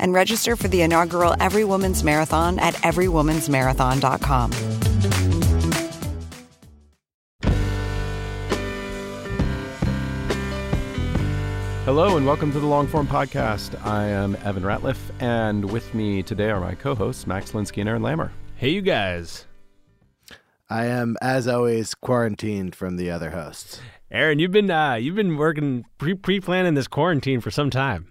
and register for the inaugural Every Woman's Marathon at everywomansmarathon.com. Hello and welcome to the Longform Podcast. I am Evan Ratliff, and with me today are my co-hosts Max Linsky and Aaron Lammer. Hey, you guys. I am, as always, quarantined from the other hosts. Aaron, you've been uh, you've been working pre pre planning this quarantine for some time.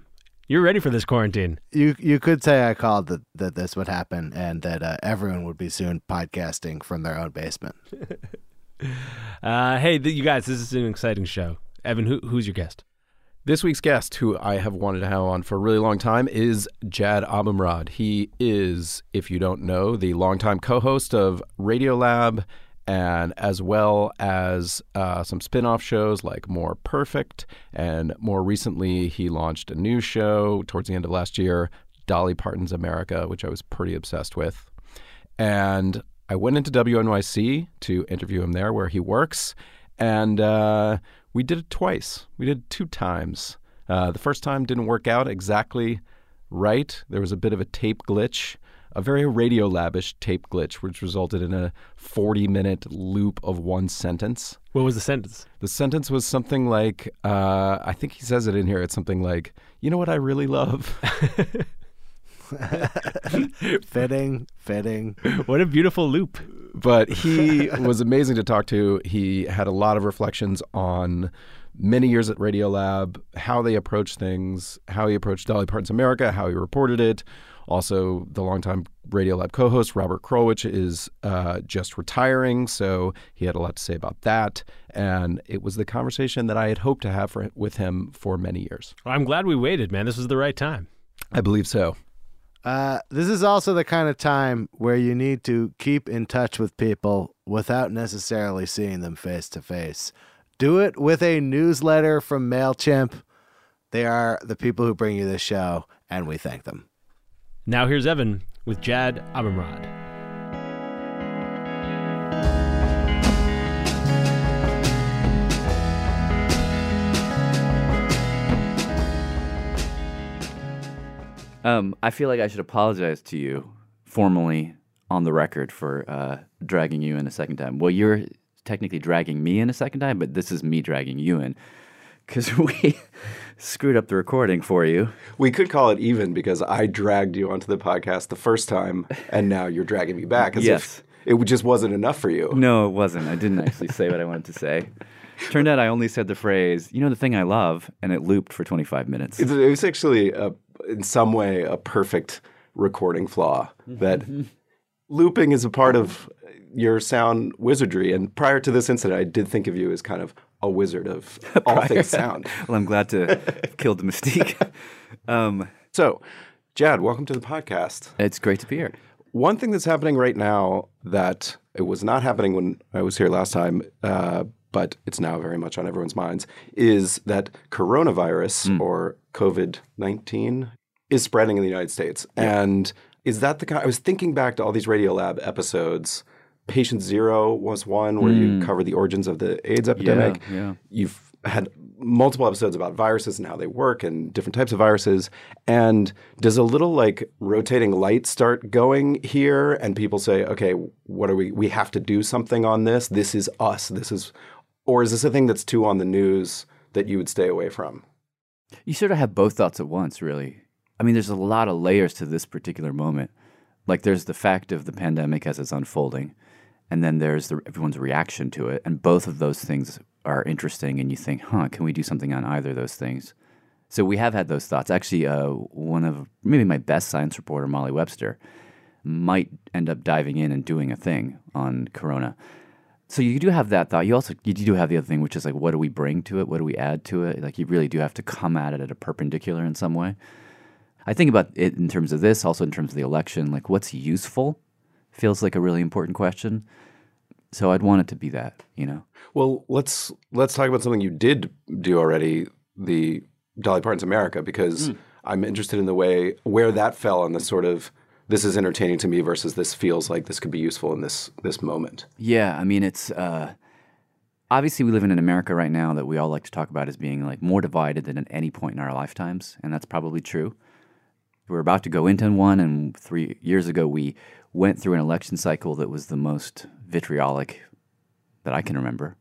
You're ready for this quarantine. You you could say I called that that this would happen and that uh, everyone would be soon podcasting from their own basement. uh, hey, th- you guys, this is an exciting show. Evan, who, who's your guest? This week's guest, who I have wanted to have on for a really long time, is Jad Abumrad. He is, if you don't know, the longtime co-host of Radiolab and as well as uh, some spin off shows like More Perfect. And more recently, he launched a new show towards the end of last year, Dolly Parton's America, which I was pretty obsessed with. And I went into WNYC to interview him there where he works. And uh, we did it twice. We did it two times. Uh, the first time didn't work out exactly right. There was a bit of a tape glitch, a very Radiolabish tape glitch, which resulted in a 40 minute loop of one sentence. What was the sentence? The sentence was something like, uh, I think he says it in here. It's something like, you know what I really love? fitting, fitting. What a beautiful loop. But he was amazing to talk to. He had a lot of reflections on many years at Radiolab, how they approach things, how he approached Dolly Parton's America, how he reported it. Also, the longtime Radiolab co host, Robert Krulwich, is uh, just retiring. So he had a lot to say about that. And it was the conversation that I had hoped to have for, with him for many years. Well, I'm glad we waited, man. This was the right time. I believe so. Uh, this is also the kind of time where you need to keep in touch with people without necessarily seeing them face to face. Do it with a newsletter from MailChimp. They are the people who bring you this show, and we thank them. Now here's Evan with Jad Abumrad. Um, I feel like I should apologize to you formally on the record for uh, dragging you in a second time. Well, you're technically dragging me in a second time, but this is me dragging you in because we screwed up the recording for you. We could call it even because I dragged you onto the podcast the first time, and now you're dragging me back. As Yes. if it just wasn't enough for you. No, it wasn't. I didn't actually say what I wanted to say. Turned out I only said the phrase, you know, the thing I love, and it looped for 25 minutes. It, was actually, a, in some way, a perfect recording flaw. That looping is a part of your sound wizardry. And prior to this incident, I did think of you as kind of a wizard of all things sound. well, I'm glad to have killed the mystique. Um, So, Jad, welcome to the podcast. it's great to be here. One thing that's happening right now that it was not happening when I was here last time, uh, but it's now very much on everyone's minds, is that coronavirus or COVID 19 is spreading in the United States. And is that the kind? I was thinking back to all these Radiolab episodes. Patient Zero was one where you hmm. cover the origins of the AIDS epidemic. yeah. You've had multiple episodes about viruses and how they work and different types of viruses. And does a little like rotating light start going here? And people say, okay, what are we? We have to do something on this. This is us. This is or is this a thing that's too on the news that you would stay away from? You sort of have both thoughts at once, really. I mean, there's a lot of layers to this particular moment. Like, there's the fact of the pandemic as it's unfolding, and then there's the, everyone's reaction to it. And both of those things are interesting, and you think, huh, can we do something on either of those things? So we have had those thoughts. Actually, uh, one of maybe my best science reporter, Molly Webster, might end up diving in and doing a thing on Corona. So you do have that thought. You also you do have the other thing, which is like, what do we bring to it? What do we add to it? Like you really do have to come at it at a perpendicular in some way. I think about it in terms of this, also in terms of the election. Like, what's useful feels like a really important question. So I'd want it to be that, you know. Well, let's let's talk about something you did do already, the Dolly Parton's America, because mm. I'm interested in the way where that fell on the sort of this is entertaining to me versus this feels like this could be useful in this this moment. Yeah, I mean it's uh, obviously we live in an America right now that we all like to talk about as being like more divided than at any point in our lifetimes, and that's probably true. We're about to go into one, and three years ago we went through an election cycle that was the most vitriolic that I can remember.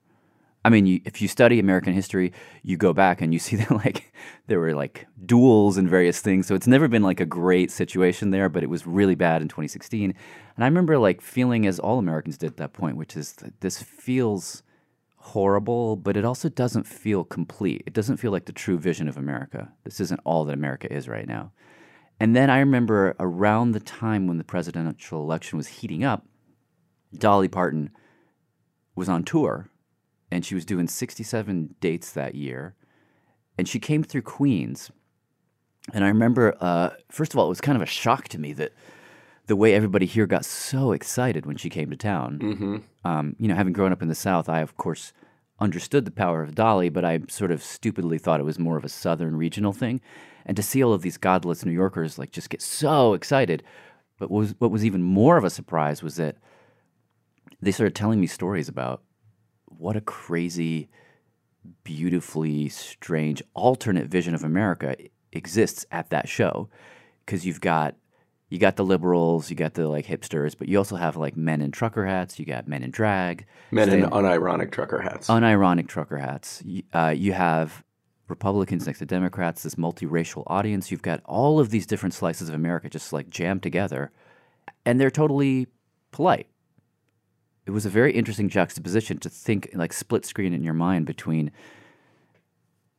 I mean, you, if you study American history, you go back and you see that like there were like duels and various things. So it's never been like a great situation there, but it was really bad in 2016. And I remember like feeling as all Americans did at that point, which is that this feels horrible, but it also doesn't feel complete. It doesn't feel like the true vision of America. This isn't all that America is right now. And then I remember around the time when the presidential election was heating up, Dolly Parton was on tour and she was doing 67 dates that year. And she came through Queens. And I remember, uh, first of all, it was kind of a shock to me that the way everybody here got so excited when she came to town. Mm-hmm. Um, you know, having grown up in the South, I, of course, understood the power of Dolly, but I sort of stupidly thought it was more of a Southern regional thing. And to see all of these godless New Yorkers like just get so excited. But what was, what was even more of a surprise was that they started telling me stories about what a crazy, beautifully strange alternate vision of America exists at that show. Because you've got you got the liberals, you got the like hipsters, but you also have like men in trucker hats, you got men in drag, men in unironic trucker hats, unironic trucker hats. Uh, you have Republicans next to Democrats, this multiracial audience. You've got all of these different slices of America just like jammed together, and they're totally polite it was a very interesting juxtaposition to think like split screen in your mind between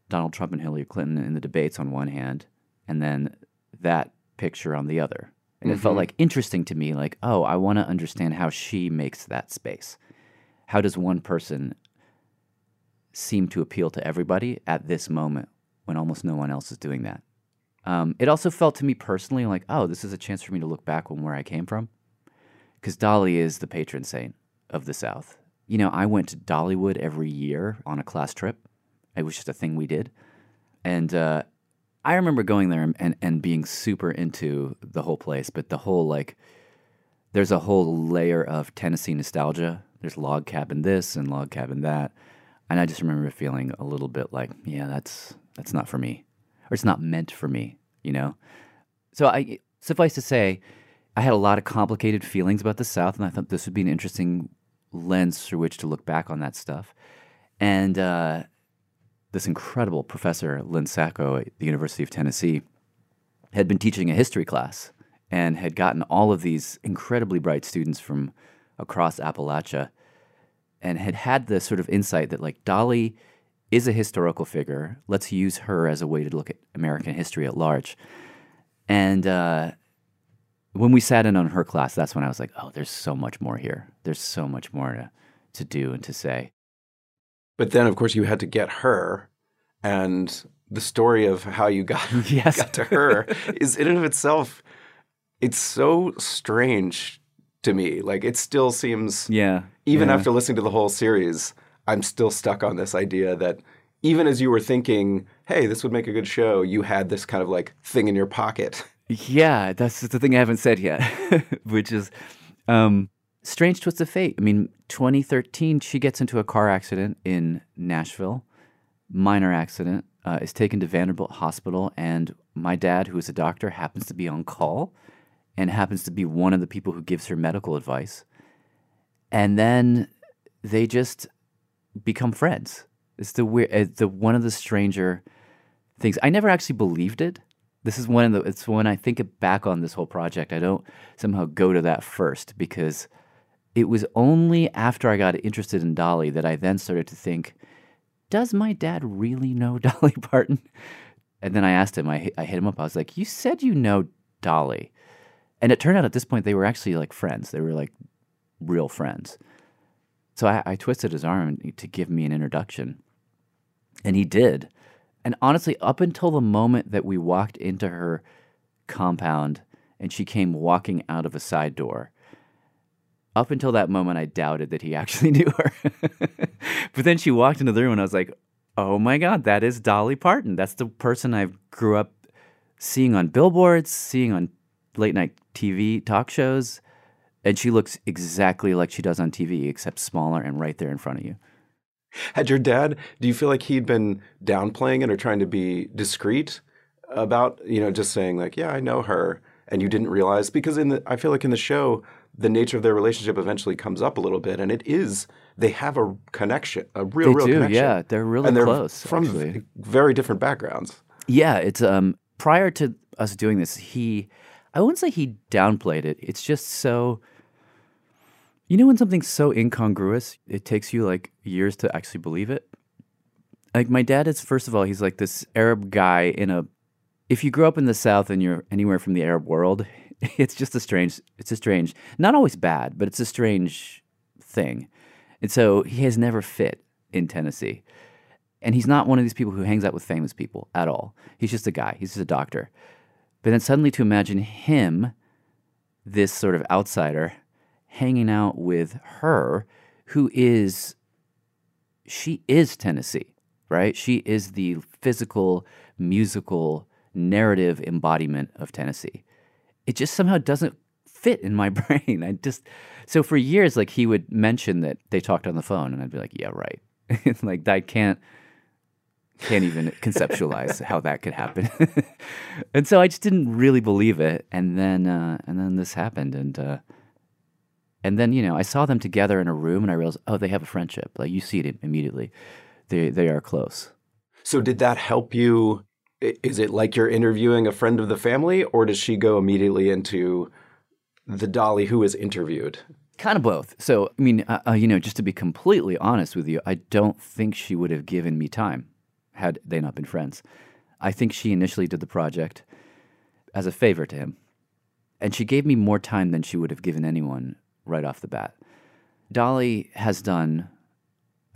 Donald Trump and Hillary Clinton in the debates on one hand, and then that picture on the other. And mm-hmm. it felt mm-hmm. like interesting to me, like, oh, I want to understand how she makes that space. How does one person seem to appeal to everybody at this moment when almost no one else is doing that? Um, it also felt to me personally like, oh, this is a chance for me to look back on where I came from. Because Dolly is the patron saint of the South. You know, I went to Dollywood every year on a class trip. It was just a thing we did. And uh, I remember going there and, and being super into the whole place, but the whole like, there's a whole layer of Tennessee nostalgia. There's log cabin this and log cabin that. And I just remember feeling a little bit like, yeah, that's that's not for me. Or it's not meant for me, you know? So I suffice to say, I had a lot of complicated feelings about the South, and I thought this would be an interesting lens through which to look back on that stuff. And uh, this incredible professor, Lynn Sacco at the University of Tennessee, had been teaching a history class and had gotten all of these incredibly bright students from across Appalachia and had had the sort of insight that, like, Dolly is a historical figure. Let's use her as a way to look at American history at large. And uh, when we sat in on her class, that's when I was like, oh, there's so much more here. There's so much more to, to do and to say. But then, of course, you had to get her. And the story of how you got, yes. got to her is in and of itself, it's so strange to me. Like, it still seems, yeah, even yeah. after listening to the whole series, I'm still stuck on this idea that even as you were thinking, hey, this would make a good show, you had this kind of like thing in your pocket yeah, that's the thing I haven't said yet, which is um, strange twist of fate. I mean, 2013, she gets into a car accident in Nashville, minor accident, uh, is taken to Vanderbilt Hospital, and my dad, who is a doctor, happens to be on call and happens to be one of the people who gives her medical advice. And then they just become friends. It's the weird, it's the one of the stranger things. I never actually believed it. This is one of the. It's when I think back on this whole project, I don't somehow go to that first because it was only after I got interested in Dolly that I then started to think, does my dad really know Dolly Parton? And then I asked him, I, I hit him up. I was like, you said you know Dolly. And it turned out at this point they were actually like friends. They were like real friends. So I, I twisted his arm to give me an introduction. And he did. And honestly, up until the moment that we walked into her compound and she came walking out of a side door, up until that moment, I doubted that he actually knew her. but then she walked into the room and I was like, oh my God, that is Dolly Parton. That's the person I grew up seeing on billboards, seeing on late night TV talk shows. And she looks exactly like she does on TV, except smaller and right there in front of you. Had your dad, do you feel like he'd been downplaying it or trying to be discreet about, you know, just saying like, yeah, I know her and you didn't realize because in the I feel like in the show the nature of their relationship eventually comes up a little bit and it is they have a connection, a real They real do, connection. yeah. They're really and they're close, from actually. very different backgrounds. Yeah, it's um prior to us doing this, he I wouldn't say he downplayed it. It's just so you know when something's so incongruous, it takes you like years to actually believe it? Like my dad is first of all, he's like this Arab guy in a if you grew up in the South and you're anywhere from the Arab world, it's just a strange it's a strange not always bad, but it's a strange thing. And so he has never fit in Tennessee. And he's not one of these people who hangs out with famous people at all. He's just a guy, he's just a doctor. But then suddenly to imagine him, this sort of outsider, hanging out with her, who is, she is Tennessee, right? She is the physical, musical, narrative embodiment of Tennessee. It just somehow doesn't fit in my brain. I just, so for years, like he would mention that they talked on the phone, and I'd be like, yeah, right. like, I can't can't even conceptualize how that could happen. and so I just didn't really believe it. And then uh, and then this happened, and uh, and then you know I saw them together in a room, and I realized, oh, they have a friendship. Like you see it immediately. They they are close. So did that help you? Is it like you're interviewing a friend of the family, or does she go immediately into the Dolly who is interviewed? Kind of both. So, I mean, uh, uh, you know, just to be completely honest with you, I don't think she would have given me time had they not been friends. I think she initially did the project as a favor to him. And she gave me more time than she would have given anyone right off the bat. Dolly has done,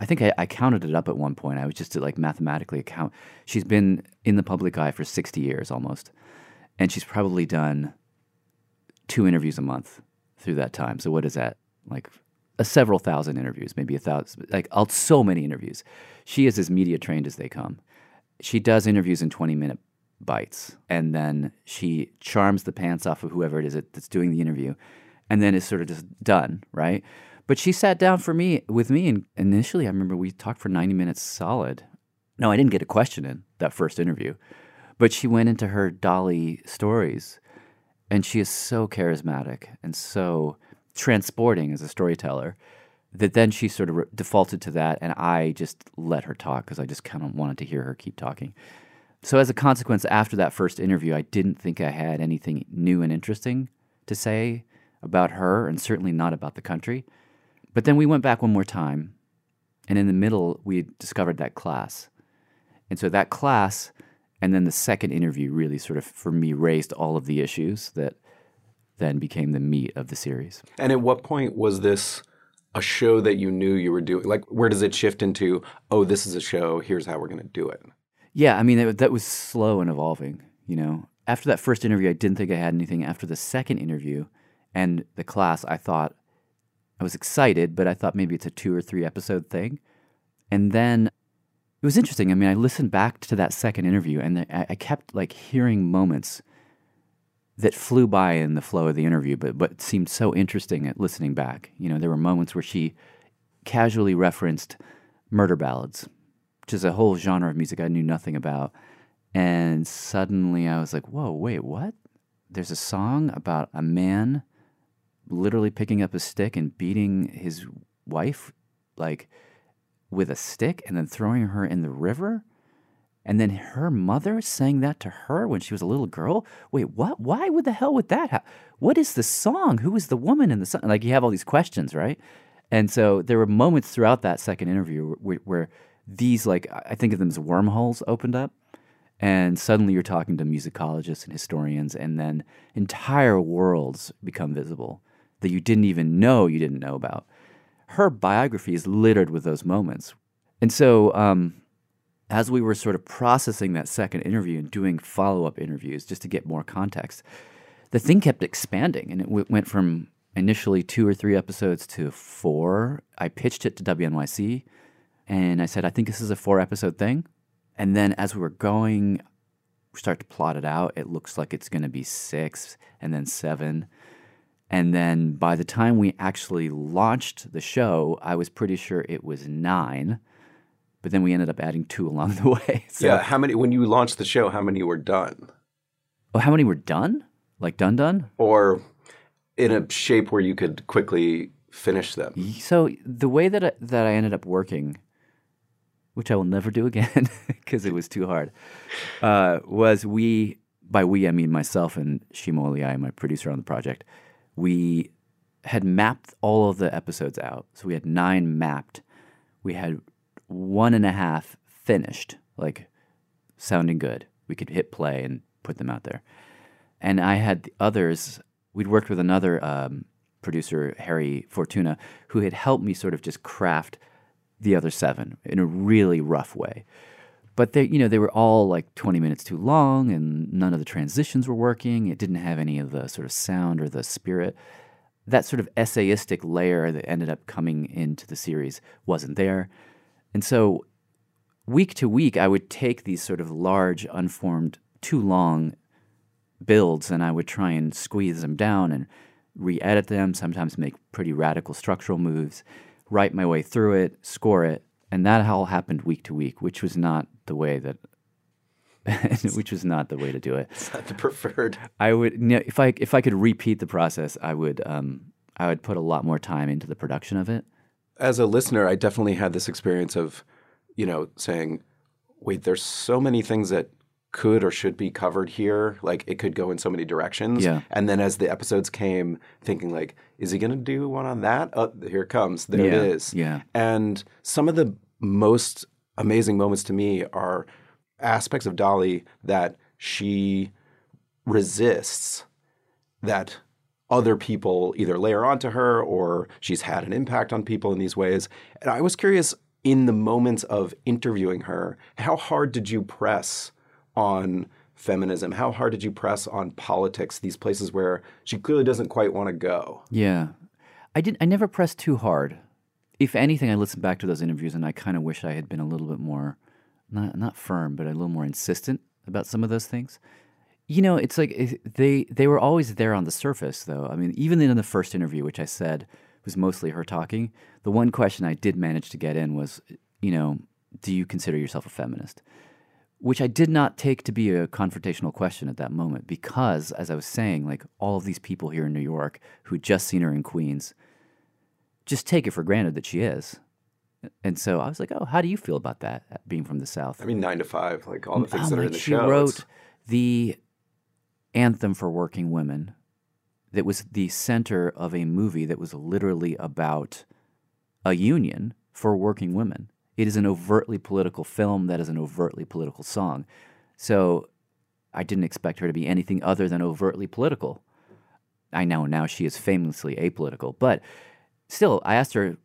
I think I, I counted it up at one point. I was just to like mathematically count. She's been in the public eye for 60 years almost. And she's probably done two interviews a month through that time. So what is that? Like a several thousand interviews, maybe a thousand, like so many interviews. She is as media trained as they come. She does interviews in 20 minute bites and then she charms the pants off of whoever it is that's doing the interview and then is sort of just done, right? But she sat down for me with me and initially I remember we talked for 90 minutes solid. No, I didn't get a question in that first interview. But she went into her Dolly stories and she is so charismatic and so transporting as a storyteller that then she sort of re- defaulted to that and i just let her talk because i just kind of wanted to hear her keep talking so as a consequence after that first interview i didn't think i had anything new and interesting to say about her and certainly not about the country but then we went back one more time and in the middle we discovered that class and so that class and then the second interview really sort of for me raised all of the issues that then became the meat of the series. And at what point was this a show that you knew you were doing? Like, where does it shift into, oh, this is a show, here's how we're going to do it? Yeah, I mean that, that was slow and evolving. You know, after that first interview, I didn't think I had anything. After the second interview and the class, I thought I was excited, but I thought maybe it's a two or three episode thing. And then it was interesting. I mean, I listened back to that second interview, and I, kept like hearing moments that flew by in the flow of the interview, but but seemed so interesting at listening back. You know, there were moments where she casually referenced murder ballads, which is a whole genre of music I knew nothing about. And suddenly I was like, whoa, wait, what? There's a song about a man literally picking up a stick and beating his wife? Like, with a stick and then throwing her in the river? And then her mother saying that to her when she was a little girl? Wait, what? Why would the hell would that happen? What is the song? Who is the woman in the song? Like, you have all these questions, right? And so there were moments throughout that second interview where, where these, like, I think of them as wormholes opened up. And suddenly you're talking to musicologists and historians, and then entire worlds become visible that you didn't even know you didn't know about. Her biography is littered with those moments. And so, um, as we were sort of processing that second interview and doing follow up interviews just to get more context, the thing kept expanding and it w- went from initially two or three episodes to four. I pitched it to WNYC and I said, I think this is a four episode thing. And then as we were going, we start to plot it out. It looks like it's going to be six and then seven. And then by the time we actually launched the show, I was pretty sure it was nine. But then we ended up adding two along the way. So, yeah. How many? When you launched the show, how many were done, Oh, how many were done? Like done, done? or in a shape where you could quickly finish them? So the way that I, that I ended up working, which I will never do again because it was too hard, uh, was we by we I mean myself and Shima Oliaee, my producer on the project. We had mapped all of the episodes out, so we had nine mapped. We had one and a half finished, like sounding good. We could hit play and put them out there. And I had the others. We'd worked with another um, producer, Harry Fortuna, who had helped me sort of just craft the other seven in a really rough way. But they, you know, they were all like 20 minutes too long, and none of the transitions were working. It didn't have any of the sort of sound or the spirit. That sort of essayistic layer that ended up coming into the series wasn't there. And so week to week, I would take these sort of large, unformed, too long builds and I would try and squeeze them down and re edit them, sometimes make pretty radical structural moves, write my way through it, score it. And that all happened week to week, which was not the way that. which was not the way to do it. it. Is not the preferred? I would, you know, if I if I could repeat the process, I would um, I would put a lot more time into the production of it. As a listener, I definitely had this experience of, you know, saying, "Wait, there's so many things that could or should be covered here. Like it could go in so many directions." Yeah. And then as the episodes came, thinking like, "Is he going to do one on that?" Oh, here it comes. There Yeah, it is. yeah. And some of the most amazing moments to me are aspects of Dolly that she resists that other people either layer onto her or she's had an impact on people in these ways. And I was curious in the moments of interviewing her, how hard did you press on feminism? How hard did you press on politics, these places where she clearly doesn't quite want to go? Yeah. I didn't I never pressed too hard. If anything, I listened back to those interviews and I kind of wish I had been a little bit more not not firm, but a little more insistent about some of those things. You know, it's like eh, they they were always there on the surface though. I mean, even in the first interview which I said was mostly her talking, the one question I did manage to get in was, you know, do you consider yourself a feminist? Which I did not take to be a confrontational question at that moment because, as I was saying, like all of these people here in New York who just seen her in Queens just take it for granted that she is. And so I was like, oh, how do you feel about that, uh, being from the South? I mean, nine to five, like all the things Oh, that are like in the she show. wrote It's- the anthem for working women that was the center of a movie that was literally about a union for working women. It is an overtly political film that is an overtly political song. So I didn't expect her to be anything other than overtly political. I know now she is famously apolitical, but still, I asked her,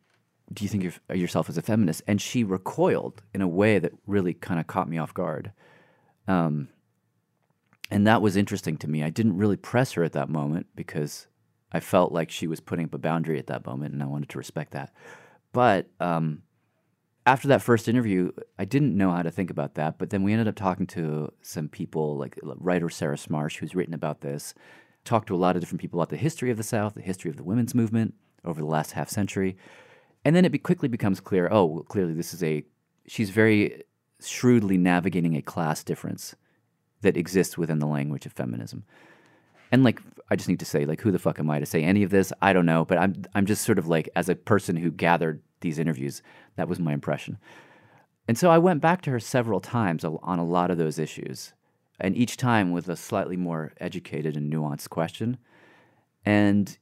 "Do you think of yourself as a feminist?" And she recoiled in a way that really kind of caught me off guard. Um, and that was interesting to me. I didn't really press her at that moment because I felt like she was putting up a boundary at that moment, and I wanted to respect that. But um, after that first interview, I didn't know how to think about that. But then we ended up talking to some people, like writer Sarah Smarsh, who's written about this, talked to a lot of different people about the history of the South, the history of the women's movement over the last half century. And then it be- quickly becomes clear oh, well, clearly this is a, she's very shrewdly navigating a class difference that exists within the language of feminism. And like, I just need to say, like, who the fuck am I to say any of this? I don't know, but I'm I'm just sort of like, as a person who gathered these interviews. That was my impression. And so I went back to her several times on a lot of those issues, and each time with a slightly more educated and nuanced question. And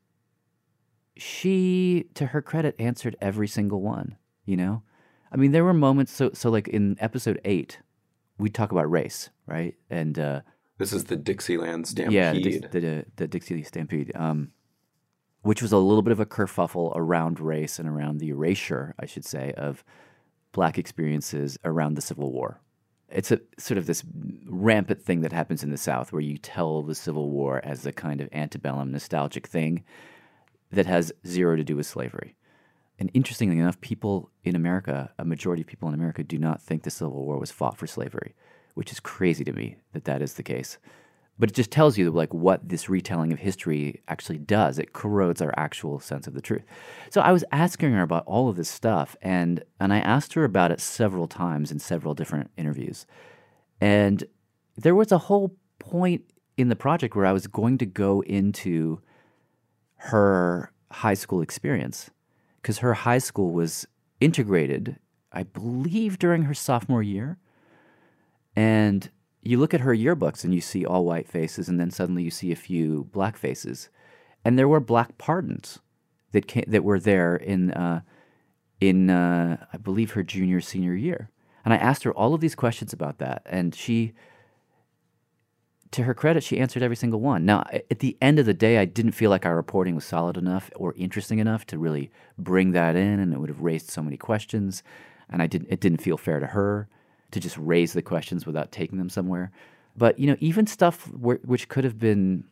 she, to her credit, answered every single one. You know, I mean, there were moments. So, so like in episode eight, we talk about race, right? And uh, This is the Dixieland Stampede. yeah, the, Dix- the, the Dixie Stampede, um, which was a little bit of a kerfuffle around race and around the erasure, I should say, of black experiences around the Civil War. It's a sort of this rampant thing that happens in the South where you tell the Civil War as a kind of antebellum nostalgic thing that has zero to do with slavery. And interestingly enough, people in America, a majority of people in America, do not think the Civil War was fought for slavery, which is crazy to me that that is the case. But it just tells you like what this retelling of history actually does. It corrodes our actual sense of the truth. So I was asking her about all of this stuff, and and I asked her about it several times in several different interviews. And there was a whole point in the project where I was going to go into her high school experience because her high school was integrated, I believe, during her sophomore year. And you look at her yearbooks and you see all white faces, and then suddenly you see a few black faces, and there were black pardons that came, that were there in uh, in uh, I believe her junior senior year. And I asked her all of these questions about that, and she to her credit, she answered every single one. Now, at the end of the day, I didn't feel like our reporting was solid enough or interesting enough to really bring that in, and it would have raised so many questions. And I didn't. It didn't feel fair to her to just raise the questions without taking them somewhere. But you know, even stuff where, which could have been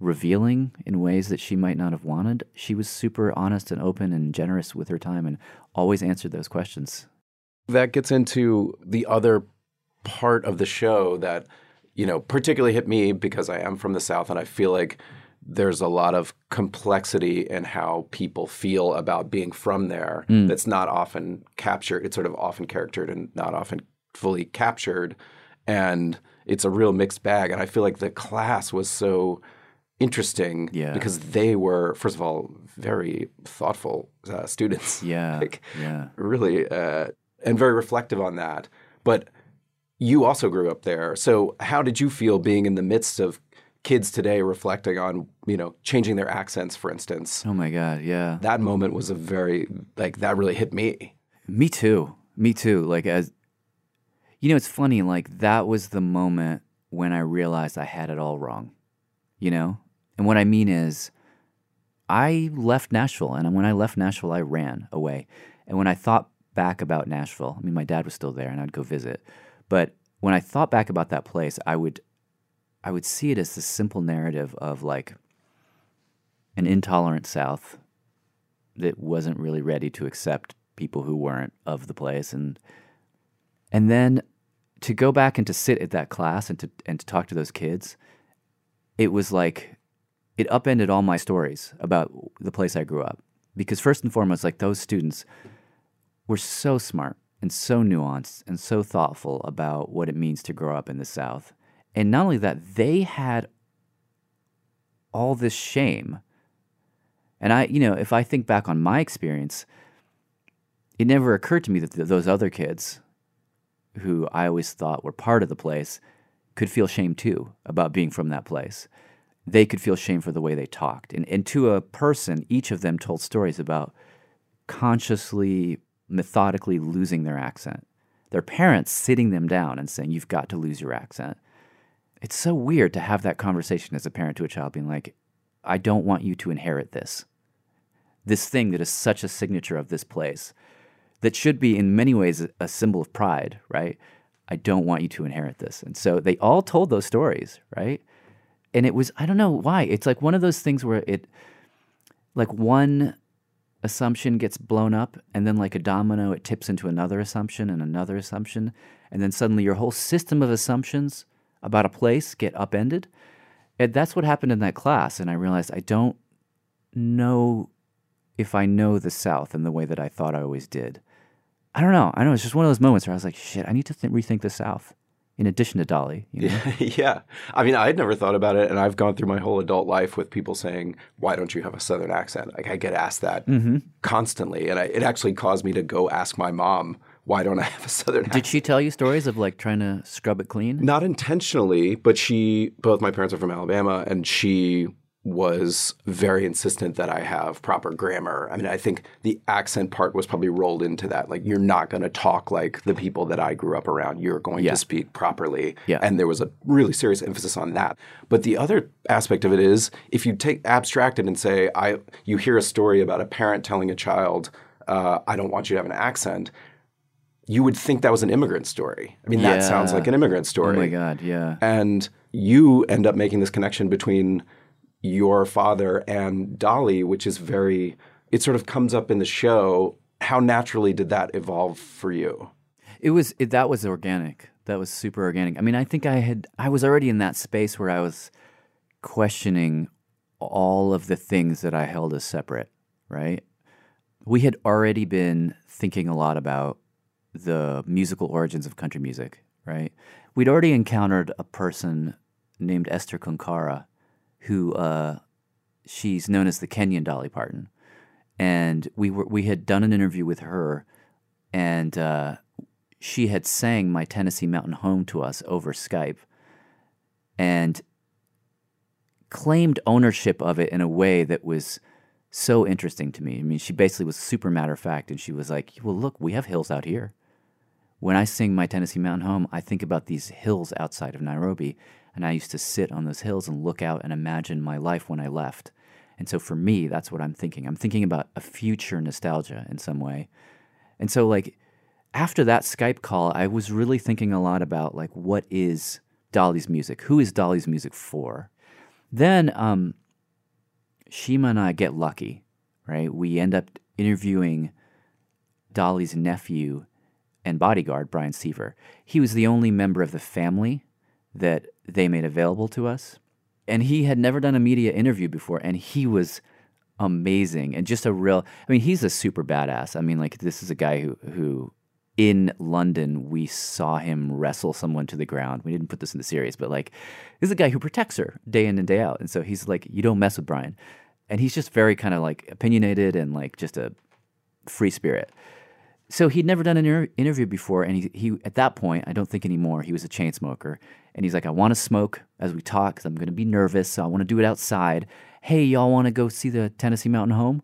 revealing in ways that she might not have wanted, she was super honest and open and generous with her time, and always answered those questions. That gets into the other part of the show that you know particularly hit me because I am from the South, and I feel like there's a lot of complexity in how people feel about being from there mm. that's not often captured. It's sort of often charactered and not often fully captured. And it's a real mixed bag. And I feel like the class was so interesting Yeah. because they were, first of all, very thoughtful uh, students. Yeah, like, yeah. really, uh, and very reflective on that. But you also grew up there. So how did you feel being in the midst of kids today reflecting on, you know, changing their accents, for instance? Oh my God, yeah. That moment was a very, like, that really hit me. Me too. Me too. Like as you know, it's funny. Like that was the moment when I realized I had it all wrong. You know, and what I mean is, I left Nashville, and when I left Nashville, I ran away. And when I thought back about Nashville, I mean, my dad was still there, and I'd go visit. But when I thought back about that place, I would, I would see it as this simple narrative of like an intolerant South that wasn't really ready to accept people who weren't of the place and and then to go back and to sit at that class and to and to talk to those kids it was like it upended all my stories about the place I grew up. Because first and foremost like those students were so smart and so nuanced and so thoughtful about what it means to grow up in the south. And not only that they had all this shame. And I, you know, if I think back on my experience, it never occurred to me that th- those other kids who I always thought were part of the place could feel shame too about being from that place. They could feel shame for the way they talked. And, and to a person, each of them told stories about consciously, methodically losing their accent. Their parents sitting them down and saying, You've got to lose your accent. It's so weird to have that conversation as a parent to a child, being like, I don't want you to inherit this. This thing that is such a signature of this place, that should be in many ways a- symbol of pride, right? I don't want you to inherit this. And so they all told those stories, right? And it was, I don't know why. It's like one of those things where it, like one assumption gets blown up, and then like a domino, it tips into another assumption and another assumption. And then suddenly your whole system of assumptions about a place get upended. And that's what happened in that class. And I realized I don't know if I know the South in the way that I thought I always did. I don't know. I know it's just one of those moments where I was like, shit, I need to th- rethink the South. in addition to Dolly. You know? yeah. I mean, I'd never thought about it, and I've gone through my whole adult life with people saying, "Why don't you have a Southern accent?" Like I get asked that Mm-hmm. constantly, and I, it actually caused me to go ask my mom, "Why don't I have a Southern accent?" Did she tell you stories of like trying to scrub it clean? Not intentionally, but she. Both my parents are from Alabama, and she was very insistent that I have proper grammar. I mean, I think the accent part was probably rolled into that. Like, you're not going to talk like the people that I grew up around. You're going Yeah. to speak properly. Yeah. And there was a really serious emphasis on that. But the other aspect of it is if you take abstract it and say, I, you hear a story about a parent telling a child, uh, I don't want you to have an accent. You would think that was an immigrant story. I mean, that sounds like an immigrant story. Oh my God, yeah. And you end up making this connection between your father and Dolly, which is very, it sort of comes up in the show. How naturally did that evolve for you? It was it, that was organic. That was super organic. I mean, I think I had I was already in that space where I was questioning all of the things that I held as separate, right? We had already been thinking a lot about the musical origins of country music, right? We'd already encountered a person named Esther Konkara, who uh, she's known as the Kenyan Dolly Parton, and we were we had done an interview with her, and uh, she had sang "My Tennessee Mountain Home" to us over Skype, and claimed ownership of it in a way that was so interesting to me. I mean, she basically was super matter of fact, and she was like, "Well, look, we have hills out here." When I sing "My Tennessee Mountain Home," I think about these hills outside of Nairobi, and I used to sit on those hills and look out and imagine my life when I left. And so for me, that's what I'm thinking. I'm thinking about a future nostalgia in some way. And so like after that Skype call, I was really thinking a lot about like what is Dolly's music? Who is Dolly's music for? Then um Shima and I get lucky, right? We end up interviewing Dolly's nephew and bodyguard, Brian Seaver. He was the only member of the family that they made available to us. And he had never done a media interview before, and he was amazing and just a real I mean, he's a super badass. I mean, like this is a guy who who in London we saw him wrestle someone to the ground. We didn't put this in the series, but like this is a guy who protects her day in and day out. And so he's like, you don't mess with Brian. And he's just very kind of like opinionated and like just a free spirit. So he'd never done an inter- interview before, and he, he at that point, I don't think anymore. He was a chain smoker, and he's like, "I want to smoke as we talk because I'm going to be nervous, so I want to do it outside." Hey, y'all want to go see the Tennessee Mountain Home?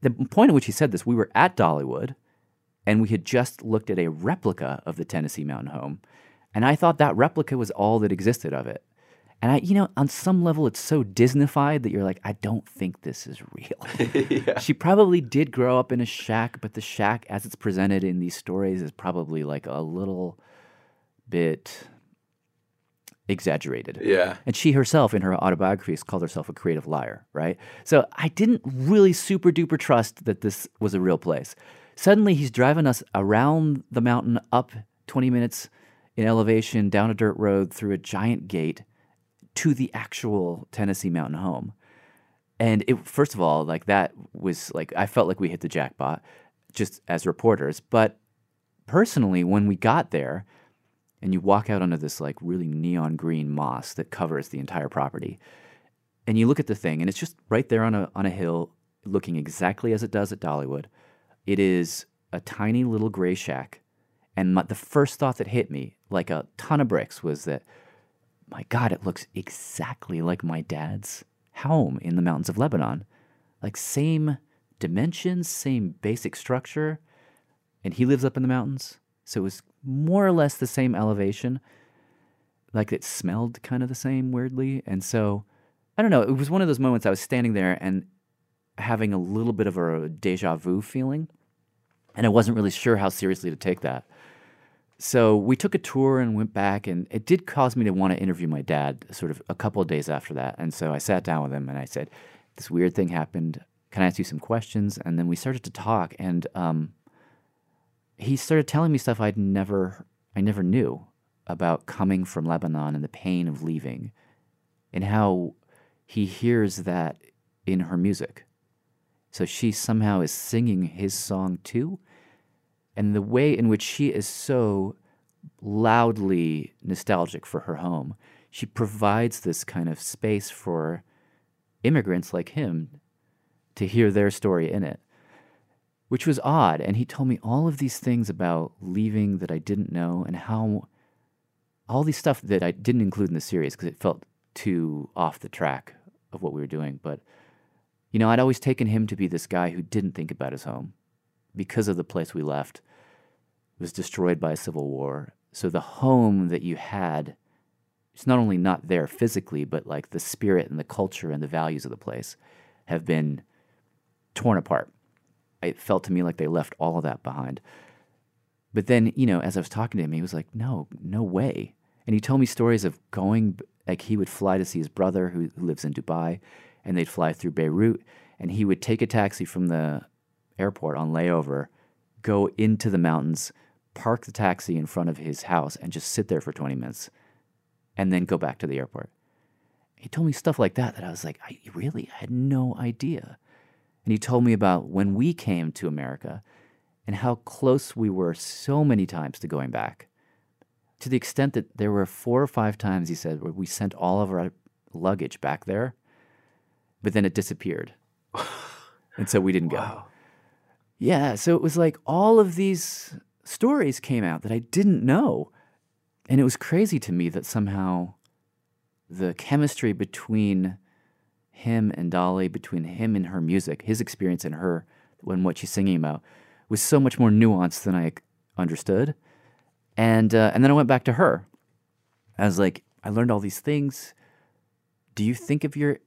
The point at which he said this, we were at Dollywood, and we had just looked at a replica of the Tennessee Mountain Home, and I thought that replica was all that existed of it. And I, you know, on some level, it's so Disneyfied that you're like, I don't think this is real. She probably did grow up in a shack, but the shack, as it's presented in these stories, is probably like a little bit exaggerated. Yeah. And she herself, in her autobiography, has called herself a creative liar, right? So I didn't really super duper trust that this was a real place. Suddenly, he's driving us around the mountain, up 20 minutes in elevation, down a dirt road, through a giant gate to the actual Tennessee mountain home. And it, first of all, like that was like, I felt like we hit the jackpot just as reporters. But personally, when we got there, and you walk out onto this like really neon green moss that covers the entire property and you look at the thing and it's just right there on a on a hill looking exactly as it does at Dollywood it is a tiny little gray shack and my, the first thought that hit me like a ton of bricks was that my god it looks exactly like my dad's home in the mountains of Lebanon like same dimensions same basic structure and he lives up in the mountains. So it was more or less the same elevation. Like it smelled kind of the same weirdly. And so I don't know, it was one of those moments I was standing there and having a little bit of a deja vu feeling. And I wasn't really sure how seriously to take that. So we took a tour and went back, and it did cause me to want to interview my dad sort of a couple of days after that. And so I sat down with him and I said, This weird thing happened. Can I ask you some questions? And then we started to talk, and um, he started telling me stuff I'd never I never knew about coming from Lebanon and the pain of leaving and how he hears that in her music. So she somehow is singing his song too. And the way in which she is so loudly nostalgic for her home. She provides this kind of space for immigrants like him to hear their story in it, which was odd. And he told me all of these things about leaving that I didn't know and how all these stuff that I didn't include in the series because it felt too off the track of what we were doing. But, you know, I'd always taken him to be this guy who didn't think about his home because of the place we left was destroyed by a civil war. So the home that you had it's not only not there physically, but like the spirit and the culture and the values of the place have been torn apart. It felt to me like they left all of that behind. But then, you know, as I was talking to him, he was like, no, no way. And he told me stories of going, like, he would fly to see his brother who, who lives in Dubai, and they'd fly through Beirut, and he would take a taxi from the airport on layover, go into the mountains, park the taxi in front of his house, and just sit there for 20 minutes, and then go back to the airport. He told me stuff like that that I was like, I really I had no idea. And he told me about when we came to America and how close we were so many times to going back. To the extent that there were four or five times, he said, where we sent all of our luggage back there, but then it disappeared. and so we didn't go. Yeah, so it was like all of these stories came out that I didn't know. And it was crazy to me that somehow the chemistry between him and Dolly, between him and her music, his experience and her, when what she's singing about, was so much more nuanced than I understood. And uh, and then I went back to her. I was like, I learned all these things. Do you think of your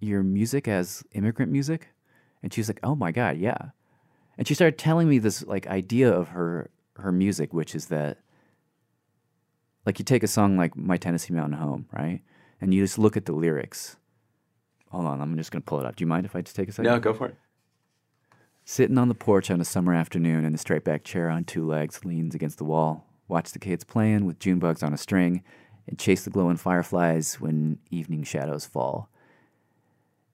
your music as immigrant music? And she's like, Oh my god, yeah. And she started telling me this like idea of her her music, which is that like you take a song like My Tennessee Mountain Home, right? And you just look at the lyrics. Hold on, I'm just gonna pull it up. Do you mind if I just take a second? No, go for it. Sitting on the porch on a summer afternoon in a straight back chair on two legs, leans against the wall, watch the kids playing with June bugs on a string, and chase the glowing fireflies when evening shadows fall.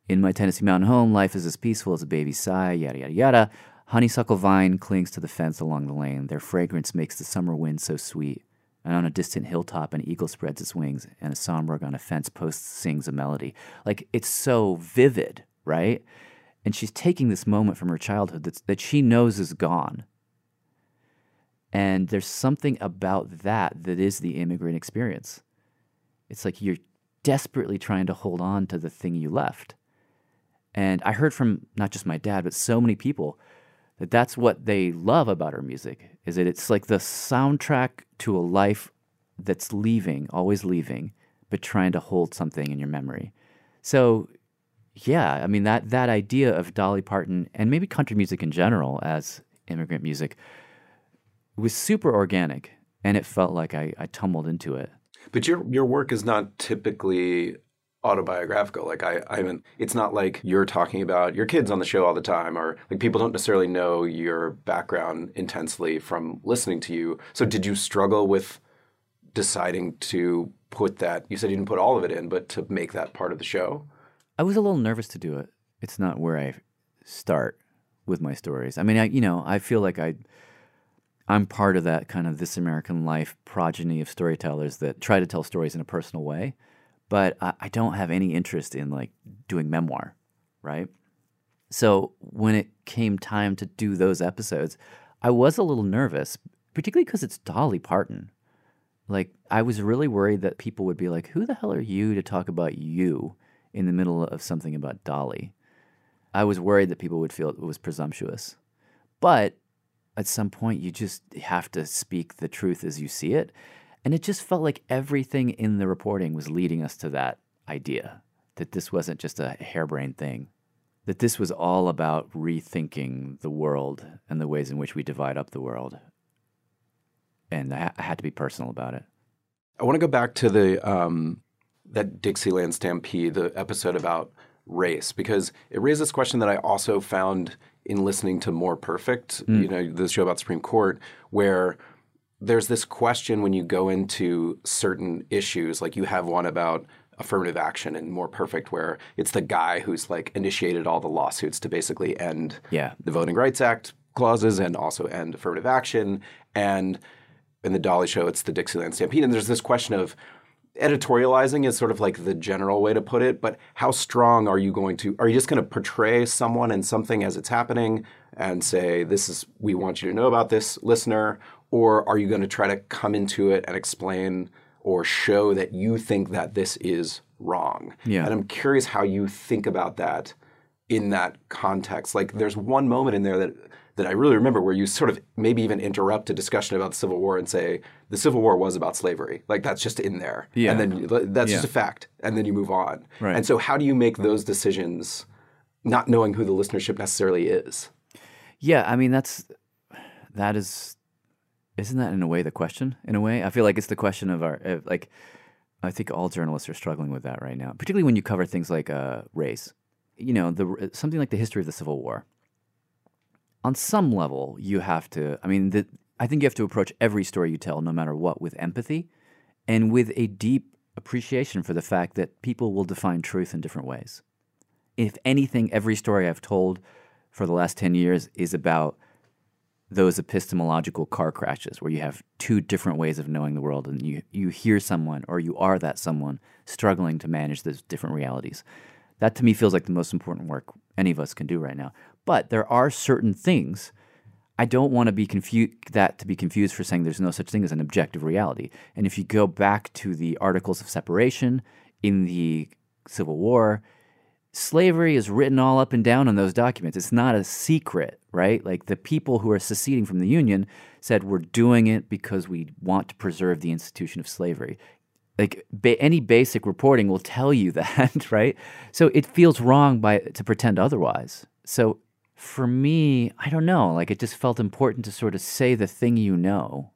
In my Tennessee mountain home, life is as peaceful as a baby's sigh, yada yada yada. Honeysuckle vine clings to the fence along the lane. Their fragrance makes the summer wind so sweet. And on a distant hilltop, an eagle spreads its wings, and a songbird on a fence post sings a melody. Like it's so vivid, right? And she's taking this moment from her childhood that's, that she knows is gone. And there's something about that that is the immigrant experience. It's like you're desperately trying to hold on to the thing you left. And I heard from not just my dad, but so many people that that's what they love about her music is that it's like the soundtrack to a life that's leaving, always leaving, but trying to hold something in your memory. So yeah, I mean that that idea of Dolly Parton and maybe country music in general as immigrant music was super organic and it felt like I, I tumbled into it. But your your work is not typically autobiographical. Like I, I haven't. It's not like you're talking about your kids on the show all the time, or like people don't necessarily know your background intensely from listening to you. So did you struggle with deciding to put that? You said you didn't put all of it in, but to make that part of the show. I was a little nervous to do it. It's not where I start with my stories. I mean, I you know, I feel like I I'm part of that kind of this American life progeny of storytellers that try to tell stories in a personal way, but I, I don't have any interest in like doing memoir, right? So when it came time to do those episodes, I was a little nervous, particularly because it's Dolly Parton. Like I was really worried that people would be like, "Who the hell are you to talk about you?" in the middle of something about Dolly. I was worried that people would feel it was presumptuous. But at some point, you just have to speak the truth as you see it. And it just felt like everything in the reporting was leading us to that idea that this wasn't just a harebrained thing, that this was all about rethinking the world and the ways in which we divide up the world. And I, I had to be personal about it. I want to go back to the um, that Dixieland Stampede, the episode about race, because it raised this question that I also found in listening to More Perfect, Mm. you know, the show about Supreme Court, where there's this question when you go into certain issues, like you have one about affirmative action and More Perfect, where it's the guy who's like initiated all the lawsuits to basically end Yeah. the Voting Rights Act clauses and also end affirmative action. And in the Dolly show, it's the Dixieland Stampede. And there's this question of editorializing is sort of like the general way to put it, but how strong are you going to, are you just going to portray someone and something as it's happening and say, this is, we want you to know about this listener? Or are you going to try to come into it and explain or show that you think that this is wrong? Yeah. And I'm curious how you think about that in that context. Like there's one moment in there that that I really remember where you sort of maybe even interrupt a discussion about the Civil War and say the Civil War was about slavery. Like that's just in there. Yeah. And then that's just a fact. And then you move on. Right. And so how do you make those decisions not knowing who the listenership necessarily is? Yeah, I mean that's that is isn't that in a way the question? In a way, I feel like it's the question of our of, like. I think all journalists are struggling with that right now, particularly when you cover things like uh, race. You know, the something like the history of the Civil War. On some level, you have to. I mean, the, I think you have to approach every story you tell, no matter what, with empathy and with a deep appreciation for the fact that people will define truth in different ways. If anything, every story I've told for the last 10 years is about those epistemological car crashes where you have two different ways of knowing the world and you, you hear someone or you are that someone struggling to manage those different realities. That to me feels like the most important work any of us can do right now. But there are certain things I don't want to be confused that to be confused for saying there's no such thing as an objective reality. And if you go back to the Articles of Separation in the Civil War, slavery is written all up and down on those documents. It's not a secret, right? Like the people who are seceding from the Union said, we're doing it because we want to preserve the institution of slavery. Like ba- any basic reporting will tell you that, right? So it feels wrong by to pretend otherwise. So for me, I don't know. Like it just felt important to sort of say the thing you know.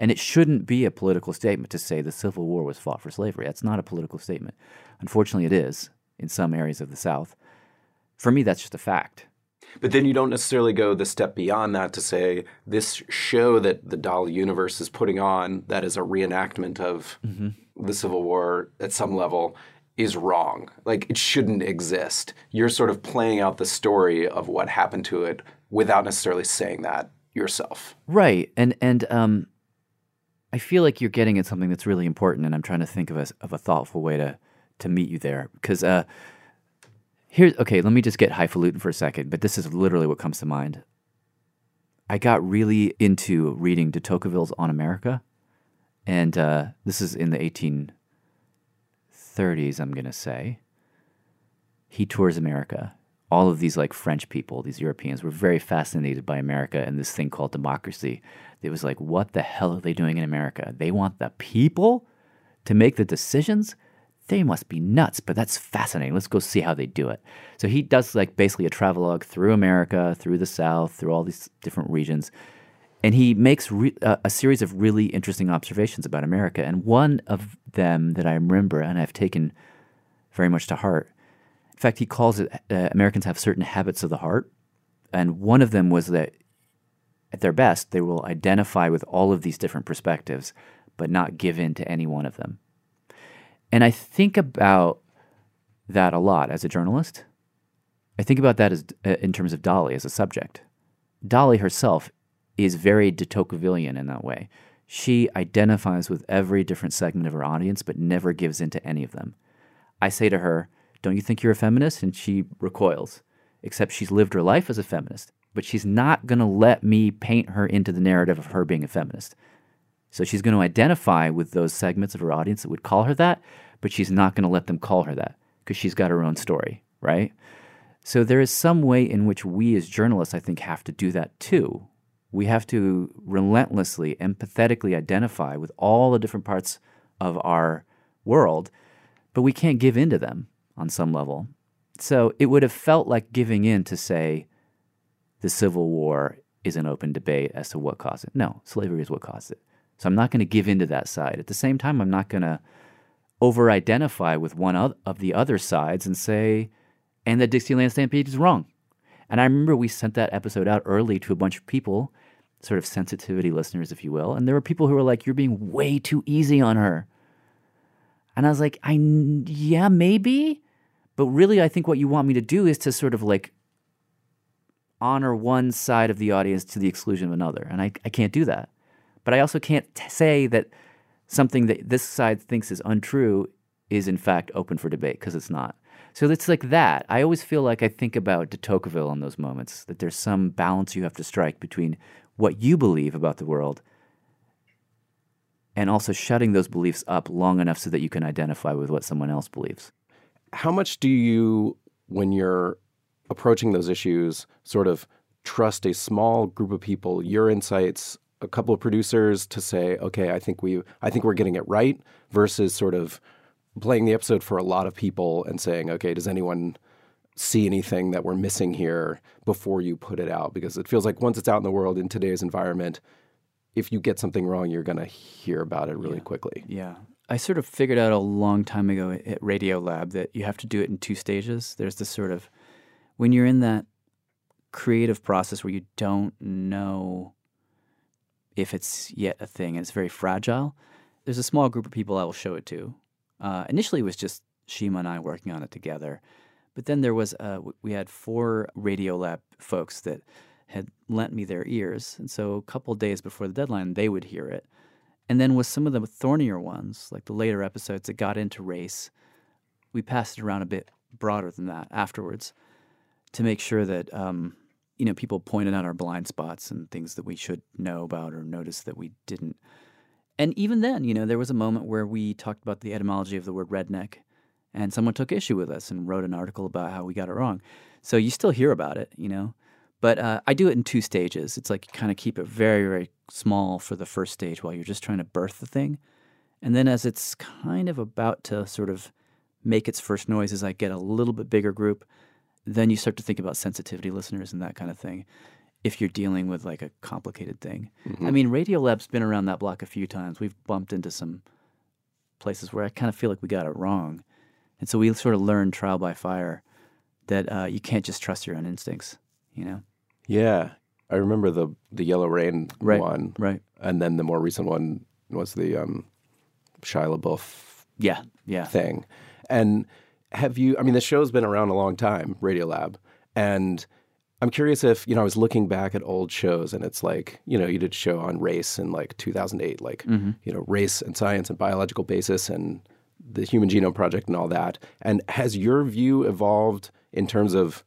And it shouldn't be a political statement to say the Civil War was fought for slavery. That's not a political statement. Unfortunately, it is in some areas of the South. For me, that's just a fact. But then you don't necessarily go the step beyond that to say this show that the Dolly universe is putting on that is a reenactment of the Civil War at some level is wrong. Like it shouldn't exist. You're sort of playing out the story of what happened to it without necessarily saying that yourself. Right. And and um I feel like you're getting at something that's really important and I'm trying to think of a of a thoughtful way to to meet you there because uh here's okay, let me just get highfalutin for a second, but this is literally what comes to mind. I got really into reading de Tocqueville's On America, and uh, this is in the 1830s, I'm to say. He tours America. All of these like French people, these Europeans, were very fascinated by America and this thing called democracy. It was like, what the hell are they doing in America? They want the people to make the decisions? They must be nuts, but that's fascinating. Let's go see how they do it. So he does like basically a travelogue through America, through the South, through all these different regions. And he makes re- uh, a series of really interesting observations about America. And one of them that I remember and I've taken very much to heart. In fact, he calls it uh, Americans have certain habits of the heart. And one of them was that at their best, they will identify with all of these different perspectives, but not give in to any one of them. And I think about that a lot as a journalist. I think about that as uh, in terms of Dolly as a subject. Dolly herself is very de Tocquevillian in that way. She identifies with every different segment of her audience, but never gives in to any of them. I say to her, Don't you think you're a feminist? And she recoils, except she's lived her life as a feminist. But she's not going to let me paint her into the narrative of her being a feminist. So she's going to identify with those segments of her audience that would call her that, but she's not going to let them call her that because she's got her own story, right? So there is some way in which we as journalists, I think, have to do that too. We have to relentlessly, empathetically identify with all the different parts of our world, but we can't give in to them on some level. So it would have felt like giving in to say the Civil War is an open debate as to what caused it. No, slavery is what caused it. So I'm not going to give into that side. At the same time, I'm not going to over identify with one of the other sides and say, and the Dixieland Stampede is wrong. And I remember we sent that episode out early to a bunch of people, sort of sensitivity listeners, if you will. And there were people who were like, you're being way too easy on her. And I was like, I, yeah, maybe. But really, I think what you want me to do is to sort of like honor one side of the audience to the exclusion of another. And I, I can't do that. But I also can't t- say that something that this side thinks is untrue is in fact open for debate because it's not. So it's like that. I always feel like I think about de Tocqueville in those moments that there's some balance you have to strike between what you believe about the world and also shutting those beliefs up long enough so that you can identify with what someone else believes. How much do you, when you're approaching those issues, sort of trust a small group of people, your insights, a couple of producers to say, okay, I think we, I think we're getting it right, versus sort of playing the episode for a lot of people and saying, okay, does anyone see anything that we're missing here before you put it out? Because it feels like once it's out in the world in today's environment, if you get something wrong, you're going to hear about it really Yeah. quickly. Yeah. I sort of figured out a long time ago at Radio Lab that you have to do it in two stages. There's this sort of, when you're in that creative process where you don't know if it's yet a thing and it's very fragile, there's a small group of people I will show it to. Uh, initially, it was just Shima and I working on it together. But then there was, uh, we had four Radio Lab folks that had lent me their ears. And so a couple days before the deadline, they would hear it. And then with some of the thornier ones, like the later episodes that got into race, we passed it around a bit broader than that afterwards to make sure that um, you know people pointed out our blind spots and things that we should know about or notice that we didn't. And even then, you know, there was a moment where we talked about the etymology of the word redneck, and someone took issue with us and wrote an article about how we got it wrong. So you still hear about it, you know. But uh, I do it in two stages. It's like kind of keep it very, very small for the first stage while you're just trying to birth the thing. And then as it's kind of about to sort of make its first noises, I get a little bit bigger group, then you start to think about sensitivity listeners and that kind of thing. If you're dealing with like a complicated thing, I mean, Radiolab's been around that block a few times. We've bumped into some places where I kind of feel like we got it wrong, and so we sort of learned trial by fire that uh, you can't just trust your own instincts. You know, Yeah, I remember the the Yellow Rain Right, one, right? and then the more recent one was the um, Shia LaBeouf Yeah, yeah. thing. And have you? I mean, the show's been around a long time, Radiolab, and I'm curious if you know. I was looking back at old shows, and it's like you know, you did a show on race in like 2008, like mm-hmm. you know, race and science and biological basis, and the Human Genome Project and all that. And has your view evolved in terms of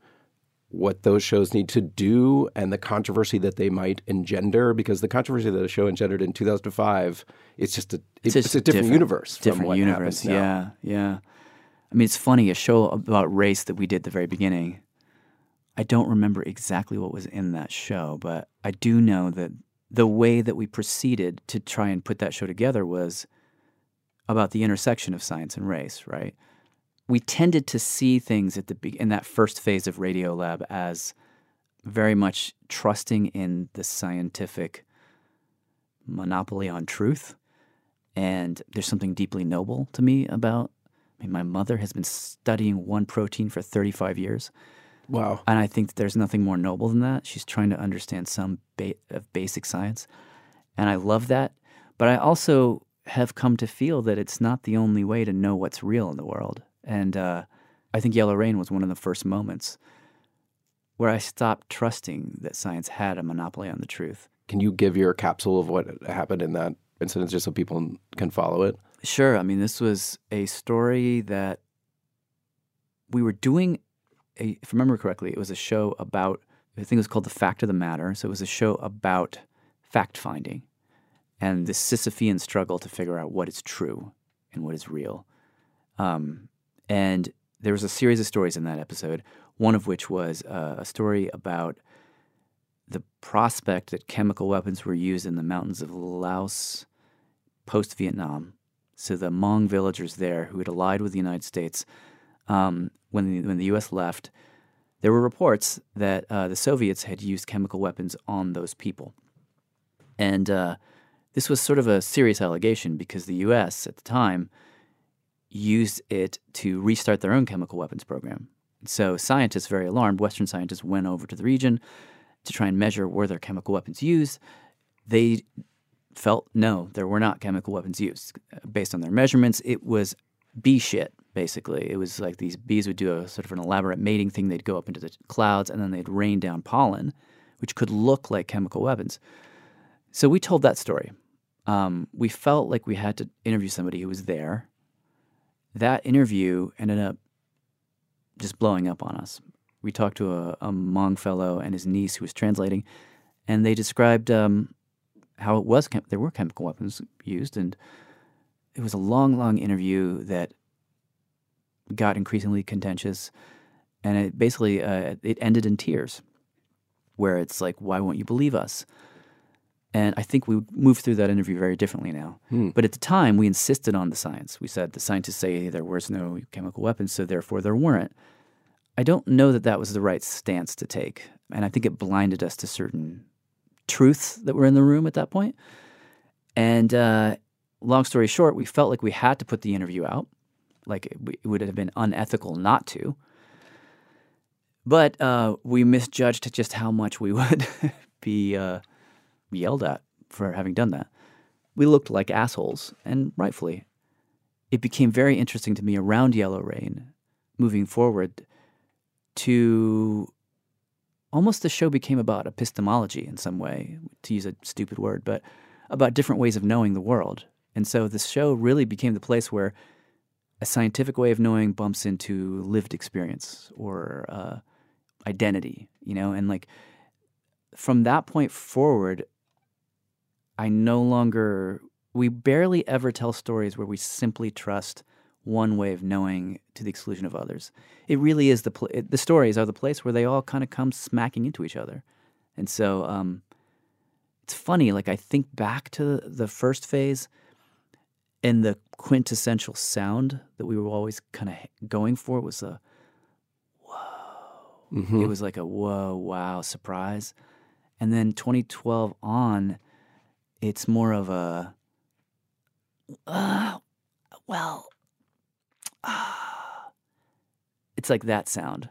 what those shows need to do and the controversy that they might engender because the controversy that a show engendered in 2005 it's just a it's, just a different, universe from different what universe. happens now. Yeah, yeah. I mean, it's funny. A show about race that we did at the very beginning. I don't remember exactly what was in that show, but I do know that the way that we proceeded to try and put that show together was about the intersection of science and race. Right? We tended to see things at the be- in that first phase of Radio Lab as very much trusting in the scientific monopoly on truth. And there's something deeply noble to me about. I mean, my mother has been studying one protein for 35 years, wow and I think that there's nothing more noble than that. She's trying to understand some ba- of basic science, and I love that. But I also have come to feel that it's not the only way to know what's real in the world. And uh, I think Yellow Rain was one of the first moments where I stopped trusting that science had a monopoly on the truth. can you give your capsule of what happened in that incident just so people can follow it Sure. I mean, this was a story that we were doing. A, if I remember correctly, it was a show about. I think it was called "The Fact of the Matter." So it was a show about fact finding and the Sisyphean struggle to figure out what is true and what is real. Um, and there was a series of stories in that episode. One of which was uh, a story about the prospect that chemical weapons were used in the mountains of Laos post Vietnam. So the Hmong villagers there who had allied with the United States um, when the, when the U.S. left, there were reports that uh, the Soviets had used chemical weapons on those people, and uh, this was sort of a serious allegation because the U.S. at the time used it to restart their own chemical weapons program. So scientists, very alarmed, Western scientists went over to the region to try and measure were their chemical weapons used. They felt no, there were not chemical weapons used. Based on their measurements, it was bee shit, basically. It was like these bees would do a sort of an elaborate mating thing. They'd go up into the clouds and then they'd rain down pollen, which could look like chemical weapons. So we told that story. um, we felt like we had to interview somebody who was there. That interview ended up just blowing up on us. We talked to a, a Hmong fellow and his niece who was translating, and they described um, how it was chem- there were chemical weapons used, and it was a long, long interview that got increasingly contentious, and it basically uh, it ended in tears, where it's like, why won't you believe us? And I think we moved through that interview very differently now. But at the time, we insisted on the science. We said the scientists say there was no chemical weapons, so therefore there weren't. I don't know that that was the right stance to take. And I think it blinded us to certain truths that were in the room at that point. And uh, long story short, we felt like we had to put the interview out. Like it, would have been unethical not to. But uh, we misjudged just how much we would be uh, yelled at for having done that. We looked like assholes, and rightfully. It became very interesting to me around Yellow Rain, moving forward, to almost the show became about epistemology in some way, to use a stupid word, but about different ways of knowing the world. And so the show really became the place where a scientific way of knowing bumps into lived experience or uh, identity, you know, and like from that point forward, I no longer, we barely ever tell stories where we simply trust one way of knowing to the exclusion of others. It really is the, pl- it, the stories are the place where they all kind of come smacking into each other. And so um, it's funny, like I think back to the first phase and the quintessential sound that we were always kind of going for was a whoa. It was like a whoa, wow, surprise. And then 2012 on, it's more of a, uh, well, ah. it's like that sound.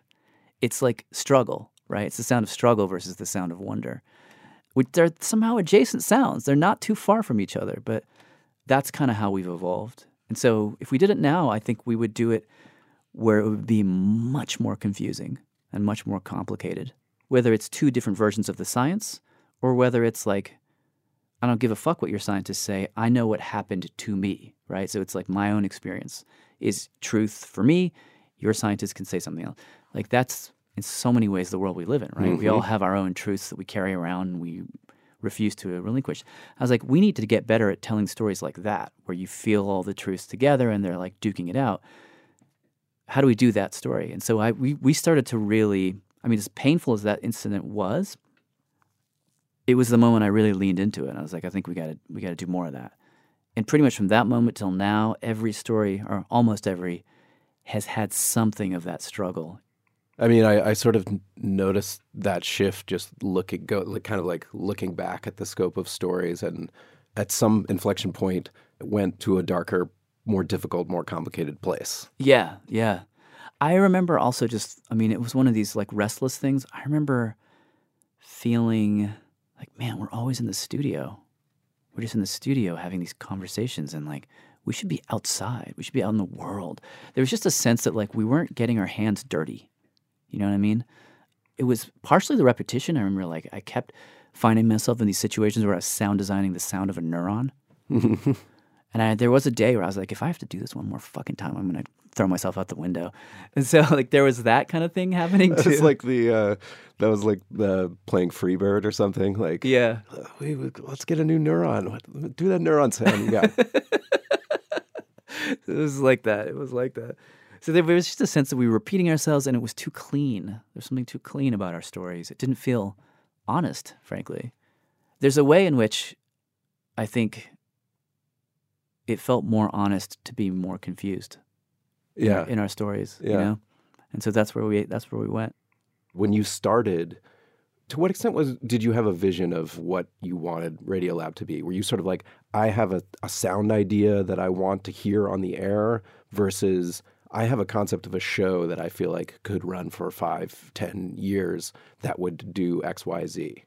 It's like struggle, right? It's the sound of struggle versus the sound of wonder. Which they're somehow adjacent sounds. They're not too far from each other, but that's kind of how we've evolved. And so if we did it now, I think we would do it where it would be much more confusing and much more complicated. Whether it's two different versions of the science or whether it's like, I don't give a fuck what your scientists say. I know what happened to me, right? So it's like my own experience is truth for me. Your scientists can say something else. Like that's in so many ways the world we live in, right? We all mm-hmm. have our own truths that we carry around and we refuse to relinquish. I was like, we need to get better at telling stories like that, where you feel all the truths together and they're like duking it out. How do we do that story? And so I we we started to really, I mean, as painful as that incident was, it was the moment I really leaned into it. And I was like, I think we got to we got to do more of that. And pretty much from that moment till now, every story or almost every has had something of that struggle. I mean, I, I sort of noticed that shift just looking, go, like, kind of like looking back at the scope of stories, and at some inflection point, it went to a darker, more difficult, more complicated place. Yeah, yeah. I remember also just, I mean, it was one of these like restless things. I remember feeling like, man, we're always in the studio. We're just in the studio having these conversations and like, we should be outside. We should be out in the world. There was just a sense that like we weren't getting our hands dirty. You know what I mean? It was partially the repetition. I remember like I kept finding myself in these situations where I was sound designing the sound of a neuron. And I, there was a day where I was like, if I have to do this one more fucking time, I'm gonna throw myself out the window. And so like there was that kind of thing happening too. It's like the uh, that was like the playing Freebird or something. Like, yeah, "Uh, we, we- let's get a new neuron. Do that neuron sound you got. it was like that. It was like that. So there was just a sense that we were repeating ourselves, and it was too clean. There's something too clean about our stories. It didn't feel honest, frankly. There's a way in which I think it felt more honest to be more confused. Yeah. in our stories. You Yeah. know, and so that's where we that's where we went. when you started, to what extent was did you have a vision of what you wanted Radiolab to be? Were you sort of like, I have a, a sound idea that I want to hear on the air versus I have a concept of a show that I feel like could run for five, ten years that would do X, Y, Z?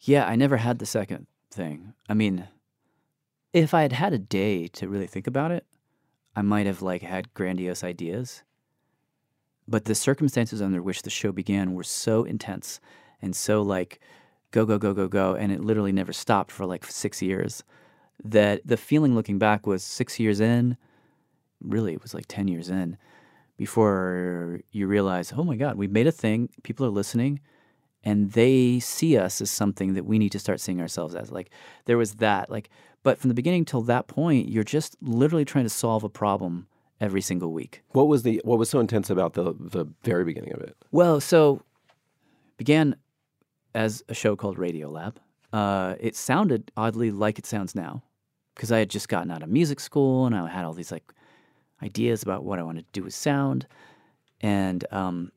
Yeah, I never had the second thing. I mean, if I had had a day to really think about it, I might have like had grandiose ideas. But the circumstances under which the show began were so intense and so like go go go go go and it literally never stopped for like 6 years that the feeling looking back was six years in, really, it was like 10 years in, before you realize, oh my God, we made a thing, people are listening, and they see us as something that we need to start seeing ourselves as. Like, there was that. Like, but from the beginning till that point, you're just literally trying to solve a problem every single week. What was the what was so intense about the the very beginning of it? Well, so began as a show called Radio Lab. Uh, it sounded oddly like it sounds now because I had just gotten out of music school and I had all these like ideas about what I wanted to do with sound, and um,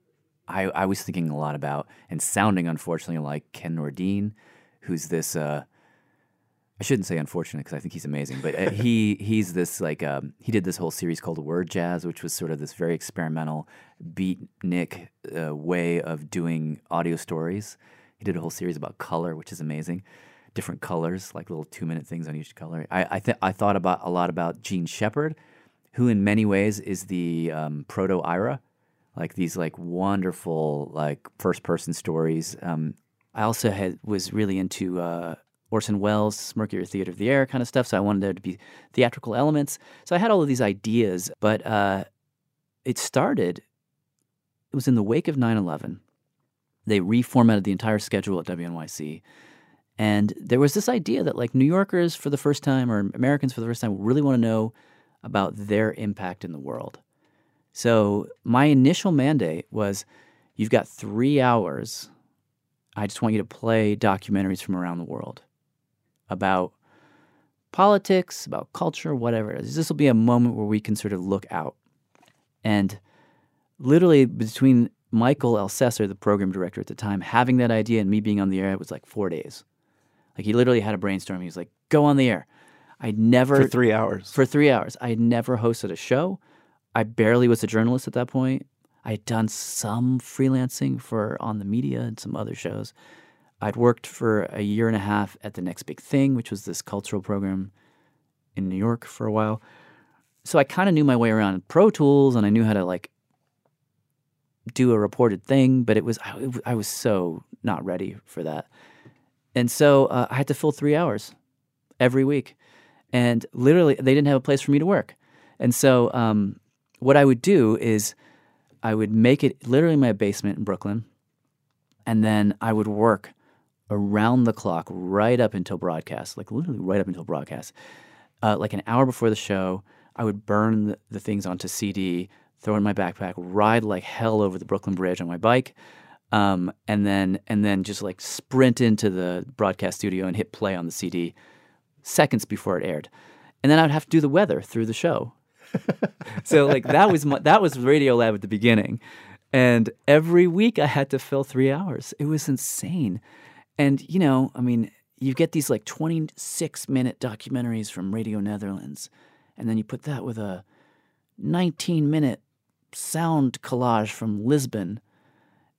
I, I was thinking a lot about and sounding unfortunately like Ken Nordine, who's this. Uh, I shouldn't say unfortunate because I think he's amazing, but uh, he he's this like um, he did this whole series called Word Jazz, which was sort of this very experimental beatnik uh, way of doing audio stories. He did a whole series about color, which is amazing, different colors, like little two minute things on each color. I I, th- I thought about a lot about Jean Shepherd, who in many ways is the um, proto Ira, like these like wonderful like first person stories. Um, I also had was really into. Uh, Orson Welles, Mercury Theater of the Air kind of stuff. So I wanted there to be theatrical elements. So I had all of these ideas, but uh, it started, it was in the wake of 9 11. They reformatted the entire schedule at WNYC. And there was this idea that, like, New Yorkers for the first time or Americans for the first time really want to know about their impact in the world. So my initial mandate was you've got three hours. I just want you to play documentaries from around the world about politics, about culture, whatever it is. This will be a moment where we can sort of look out. And literally between Michael Elsesser, the program director at the time, having that idea and me being on the air, it was like four days. Like he literally had a brainstorm. He was like, go on the air. I'd never For three hours. for three hours. I had never hosted a show. I barely was a journalist at that point. I had done some freelancing for on the media and some other shows. I'd worked for a year and a half at the Next Big Thing, which was this cultural program in New York for a while. So I kind of knew my way around Pro Tools and I knew how to like do a reported thing, but it was I, I was so not ready for that. And so uh, I had to fill three hours every week. And literally, they didn't have a place for me to work. And so, um, what I would do is I would make it literally my basement in Brooklyn. And then I would work around the clock right up until broadcast, like literally right up until broadcast. Uh, like an hour before the show, I would burn the, the things onto CD, throw in my backpack, ride like hell over the Brooklyn Bridge on my bike, um, and then and then just like sprint into the broadcast studio and hit play on the CD seconds before it aired, and then I'd have to do the weather through the show. so like that was my, that was Radio Lab at the beginning, and every week I had to fill three hours. It was insane, and you know, I mean, you get these like twenty six minute documentaries from Radio Netherlands, and then you put that with a nineteen minute sound collage from Lisbon,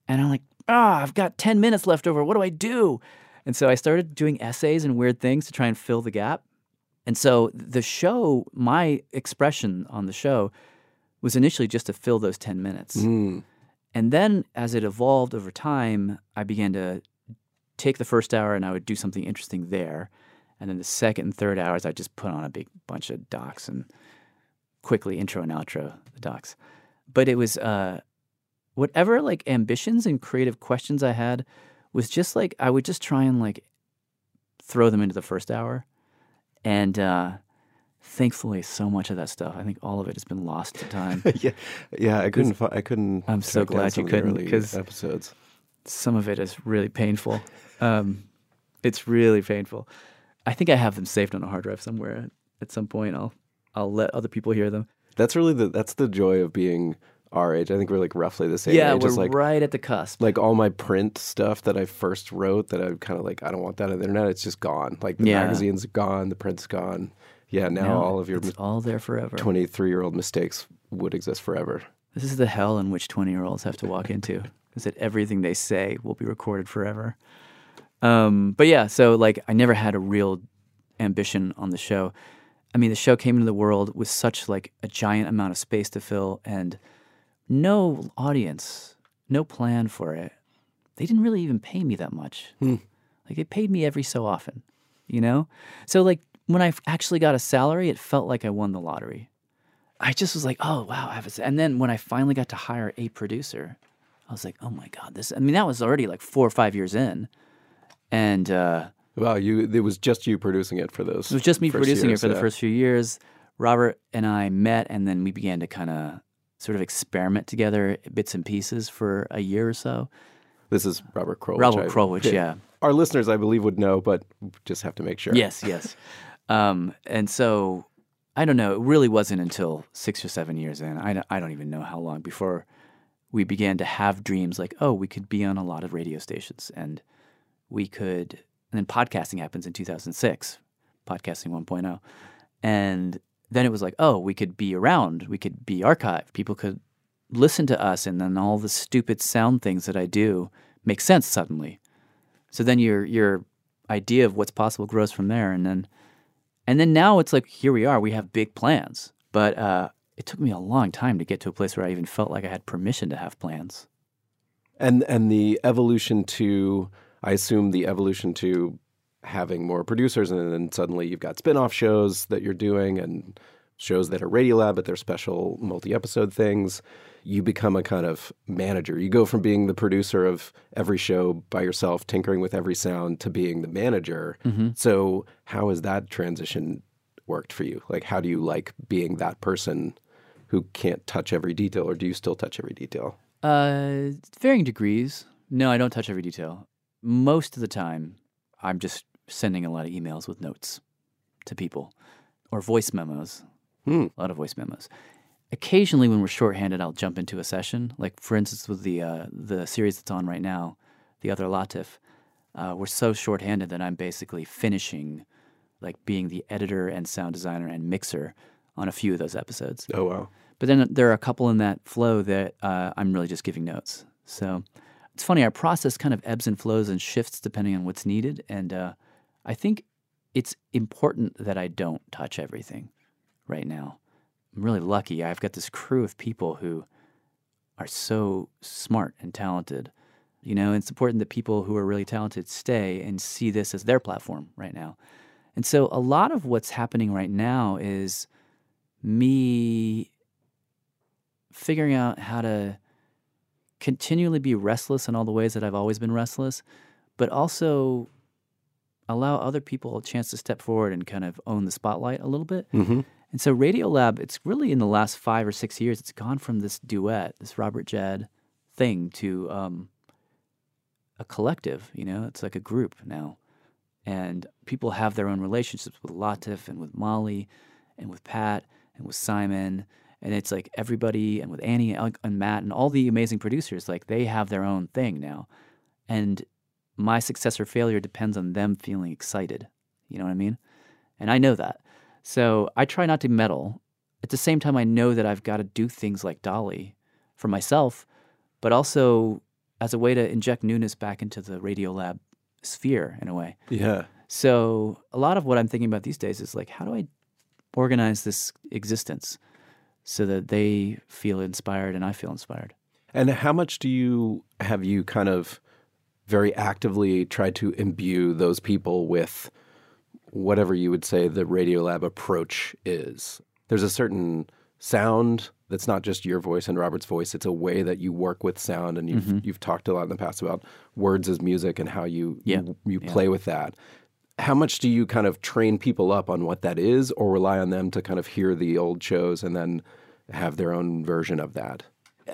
and I'm like, ah, I've got ten minutes left over. What do I do? And so I started doing essays and weird things to try and fill the gap. And so the show, my expression on the show was initially just to fill those 10 minutes. Mm. And then as it evolved over time, I began to take the first hour and I would do something interesting there. And then the second and third hours, I just put on a big bunch of docs and quickly intro and outro the docs. But it was uh, whatever like ambitions and creative questions I had was just like I would just try and like throw them into the first hour. And uh, thankfully, so much of that stuff, I think all of it has been lost to time. yeah, yeah. I couldn't. I couldn't. I'm so glad you couldn't, early 'cause- episodes. some of it is really painful. Um, it's really painful. I think I have them saved on a hard drive somewhere. At some point, I'll I'll let other people hear them. That's really the. That's the joy of being our age. I think we're like roughly the same yeah, age. we're like right at the cusp. like all my print stuff that I first wrote that I kind of like I don't want that on the internet. It's just gone. Like the Yeah. magazine's gone, the print's gone. Yeah, now No, all of your all there forever. twenty-three-year-old mistakes would exist forever. This is the hell in which 20 year olds have to walk into, is that everything they say will be recorded forever. Um, but yeah, so like I never had a real ambition on the show. I mean, the show came into the world with such like a giant amount of space to fill and no audience, no plan for it. They didn't really even pay me that much. Like they paid me every so often, you know? So like when I actually got a salary, it felt like I won the lottery. I just was like, oh wow, I have a. And then when I finally got to hire a producer, I was like, oh my god, this. I mean, that was already like four or five years in, and uh, Wow, you it was just you producing it for those. it was just me producing years, it for the first few years. Robert and I met, and then we began to kind of sort of experiment together, bits and pieces, for a year or so. This is Robert Krulwich. Robert I- Krulwich, yeah. Our listeners, I believe, would know, but just have to make sure. Yes, yes. um, and so I don't know. It really wasn't until six or seven years in. I don't, I don't even know how long before we began to have dreams like, oh, we could be on a lot of radio stations, and we could. And then podcasting happens in 2006, podcasting 1.0, and then it was like, oh, we could be around. We could be archived. People could listen to us, and then all the stupid sound things that I do make sense suddenly. So then your your idea of what's possible grows from there, and then and then now it's like here we are. We have big plans, but uh, it took me a long time to get to a place where I even felt like I had permission to have plans. And and the evolution to, I assume the evolution to having more producers, and then suddenly you've got spin-off shows that you're doing, and shows that are Radiolab, but they're special multi-episode things. You become a kind of manager. You go from being the producer of every show by yourself, tinkering with every sound, to being the manager. So how has that transition worked for you? Like, how do you like being that person who can't touch every detail, or do you still touch every detail? Uh, varying degrees. No, I don't touch every detail. Most of the time, I'm just sending a lot of emails with notes to people or voice memos. Hmm. A lot of voice memos. Occasionally, when we're shorthanded, I'll jump into a session. Like, for instance, with the uh, the series that's on right now, the other Latif, uh, we're so shorthanded that I'm basically finishing, like being the editor and sound designer and mixer on a few of those episodes. Oh wow. But then there are a couple in that flow that uh, I'm really just giving notes. So it's funny, our process kind of ebbs and flows and shifts depending on what's needed. And uh, I think it's important that I don't touch everything right now. I'm really lucky. I've got this crew of people who are so smart and talented. You know, it's important that people who are really talented stay and see this as their platform right now. And so a lot of what's happening right now is me figuring out how to continually be restless in all the ways that I've always been restless, but also allow other people a chance to step forward and kind of own the spotlight a little bit. Mm-hmm. And so Radiolab, it's really in the last five or six years, it's gone from this duet, this Robert Jad thing, to um, a collective. You know, it's like a group now, and people have their own relationships with Latif and with Molly, and with Pat and with Simon, and it's like everybody, and with Annie and and Matt and all the amazing producers, like they have their own thing now, and my success or failure depends on them feeling excited. You know what I mean? And I know that. So I try not to meddle. At the same time, I know that I've got to do things like Dolly for myself, but also as a way to inject newness back into the Radiolab sphere in a way. Yeah. So a lot of what I'm thinking about these days is like, how do I organize this existence so that they feel inspired and I feel inspired? And how much do you have you kind of very actively tried to imbue those people with whatever you would say the Radiolab approach is? There's a certain sound that's not just your voice and Robert's voice. It's a way that you work with sound, and you've Mm-hmm. you've talked a lot in the past about words as music and how you Yeah. you, you play with that. How much do you kind of train people up on what that is, or rely on them to kind of hear the old shows and then have their own version of that?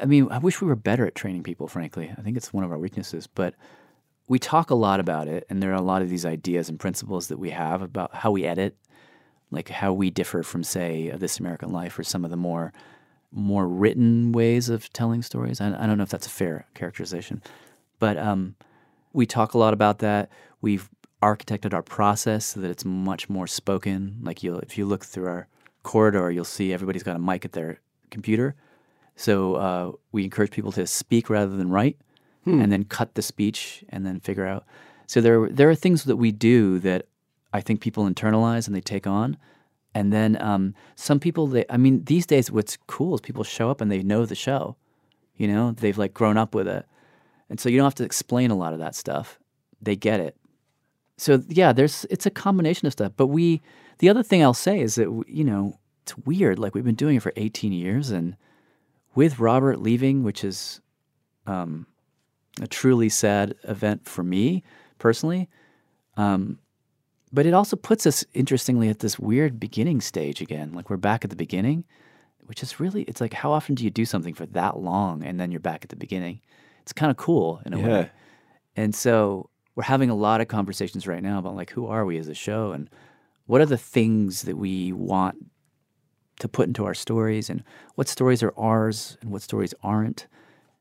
I mean, I wish we were better at training people, frankly. I think it's one of our weaknesses, but we talk a lot about it, and there are a lot of these ideas and principles that we have about how we edit, like how we differ from, say, This American Life or some of the more more written ways of telling stories. I, I don't know if that's a fair characterization, but um, we talk a lot about that. We've architected our process so that it's much more spoken. Like you, if you look through our corridor, you'll see everybody's got a mic at their computer. So uh, we encourage people to speak rather than write, and then cut the speech and then figure out. So there, there are things that we do that I think people internalize and they take on. And then um, some people, they, I mean, these days, what's cool is people show up and they know the show. You know, they've like grown up with it, and so you don't have to explain a lot of that stuff. They get it, so yeah, there's it's a combination of stuff. But we, the other thing I'll say is that you know it's weird. Like we've been doing it for 18 years, and with Robert leaving, which is um, a truly sad event for me personally. Um, but it also puts us interestingly at this weird beginning stage again. Like we're back at the beginning, which is really it's like how often do you do something for that long and then you're back at the beginning? It's kind of cool in a Yeah. way. And so we're having a lot of conversations right now about like who are we as a show and what are the things that we want to put into our stories and what stories are ours and what stories aren't.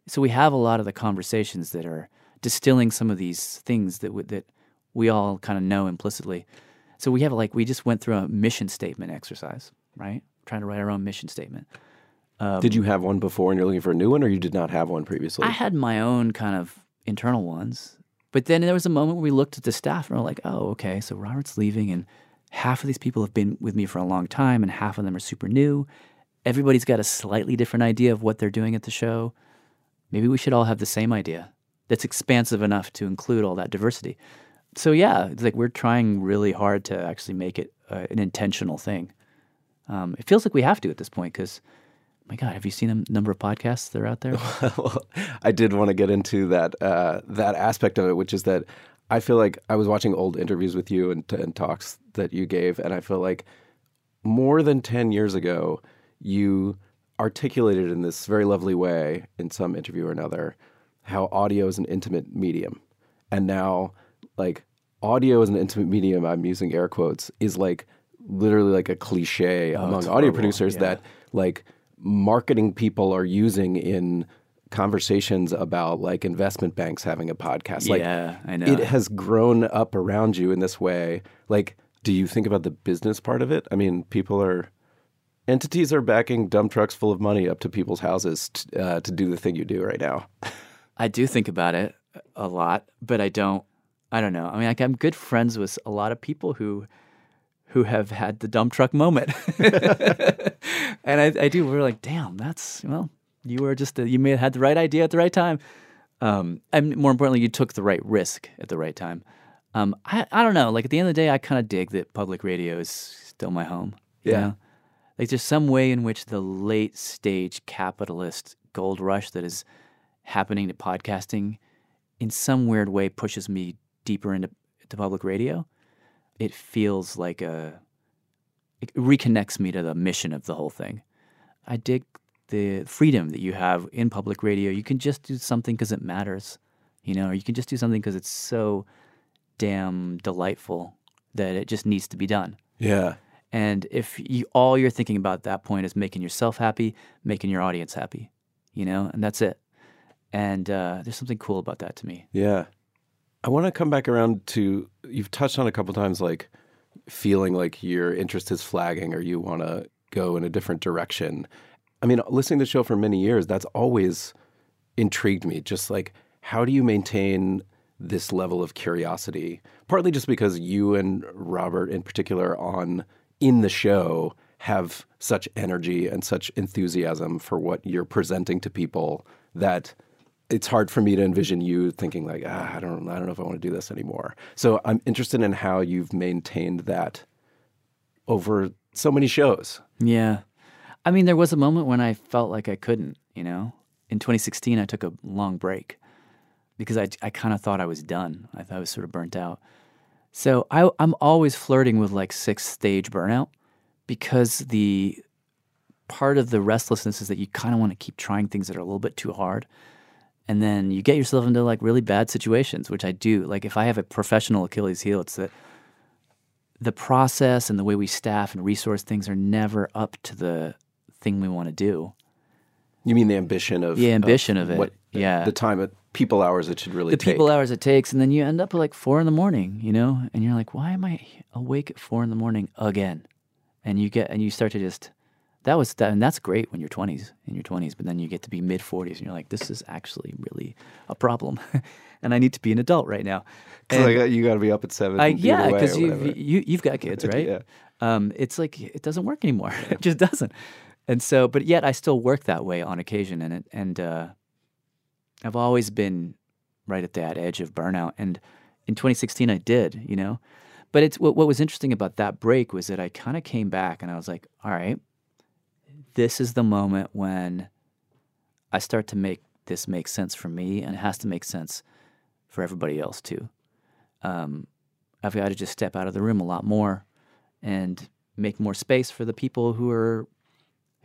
So we have a lot of the conversations that are distilling some of these things that w- that we all kind of know implicitly. So we have like we just went through a mission statement exercise, right? Trying to write our own mission statement. Um, did you have one before and you're looking for a new one, or you did not have one previously? I had my own kind of internal ones. But then there was a moment where we looked at the staff and we're like, oh, okay, so Robert's leaving, and half of these people have been with me for a long time, and half of them are super new. Everybody's got a slightly different idea of what they're doing at the show. Maybe we should all have the same idea that's expansive enough to include all that diversity. So, yeah, it's like we're trying really hard to actually make it uh, an intentional thing. Um, it feels like we have to at this point because, my God, have you seen a number of podcasts that are out there? well, I did want to get into that uh, that aspect of it, which is that I feel like I was watching old interviews with you and, and talks that you gave, and I feel like more than ten years ago, you articulated in this very lovely way in some interview or another how audio is an intimate medium, and now like audio is an intimate medium. I'm using air quotes is like literally like a cliche among audio producers yeah. that like marketing people are using in conversations about like investment banks having a podcast. Like yeah, I know. it has grown up around you in this way. Like, do you think about the business part of it? I mean, people are entities are backing dump trucks full of money up to people's houses t- uh, to do the thing you do right now. I do think about it a lot, but I don't. I don't know. I mean, like, I'm good friends with a lot of people who who have had the dump truck moment, and I, I do. We're like, damn, that's well, you were just a, you may have had the right idea at the right time, um, and more importantly, you took the right risk at the right time. Um, I I don't know. Like at the end of the day, I kind of dig that public radio is still my home. you Yeah. know? Like there's some way in which the late stage capitalist gold rush that is happening to podcasting in some weird way pushes me deeper into to public radio. It feels like a it reconnects me to the mission of the whole thing. I dig the freedom that you have in public radio. You can just do something because it matters, you know, or you can just do something because it's so damn delightful that it just needs to be done. Yeah. And if you, all you're thinking about at that point is making yourself happy, making your audience happy, you know, and that's it. And uh, there's something cool about that to me. Yeah. I want to come back around to you've touched on a couple times like feeling like your interest is flagging or you want to go in a different direction. I mean, listening to the show for many years, that's always intrigued me. Just like, how do you maintain this level of curiosity? Partly just because you and Robert, in particular, on in the show, have such energy and such enthusiasm for what you're presenting to people that it's hard for me to envision you thinking like, ah, I don't, I don't know if I want to do this anymore. So I'm interested in how you've maintained that over so many shows. Yeah. I mean, there was a moment when I felt like I couldn't, you know? In 2016, I took a long break because I, I kind of thought I was done. I thought I was sort of burnt out. So I, I'm always flirting with like sixth stage burnout because the part of the restlessness is that you kind of want to keep trying things that are a little bit too hard. And then you get yourself into like really bad situations, which I do. Like if I have a professional Achilles heel, it's that the process and the way we staff and resource things are never up to the thing we want to do. You mean the ambition of The ambition of it, What, yeah. the time of people hours it should really the take. people hours it takes, and then you end up at like four in the morning, you know, and you're like, why am I awake at four in the morning again? And you get and you start to just that was that, and that's great when you're 20s in your 20s, but then you get to be mid 40s, and you're like, this is actually really a problem, and I need to be an adult right now. And- like, you got to be up at seven. I, yeah, because you've you, you've got kids, right? Yeah. Um, it's like it doesn't work anymore. it just doesn't. And so, but yet I still work that way on occasion, and it and uh, I've always been right at that edge of burnout. And in 2016 I did, you know. But it's what, what was interesting about that break was that I kind of came back and I was like, all right, this is the moment when I start to make this make sense for me and it has to make sense for everybody else too. Um, I've got to just step out of the room a lot more and make more space for the people who are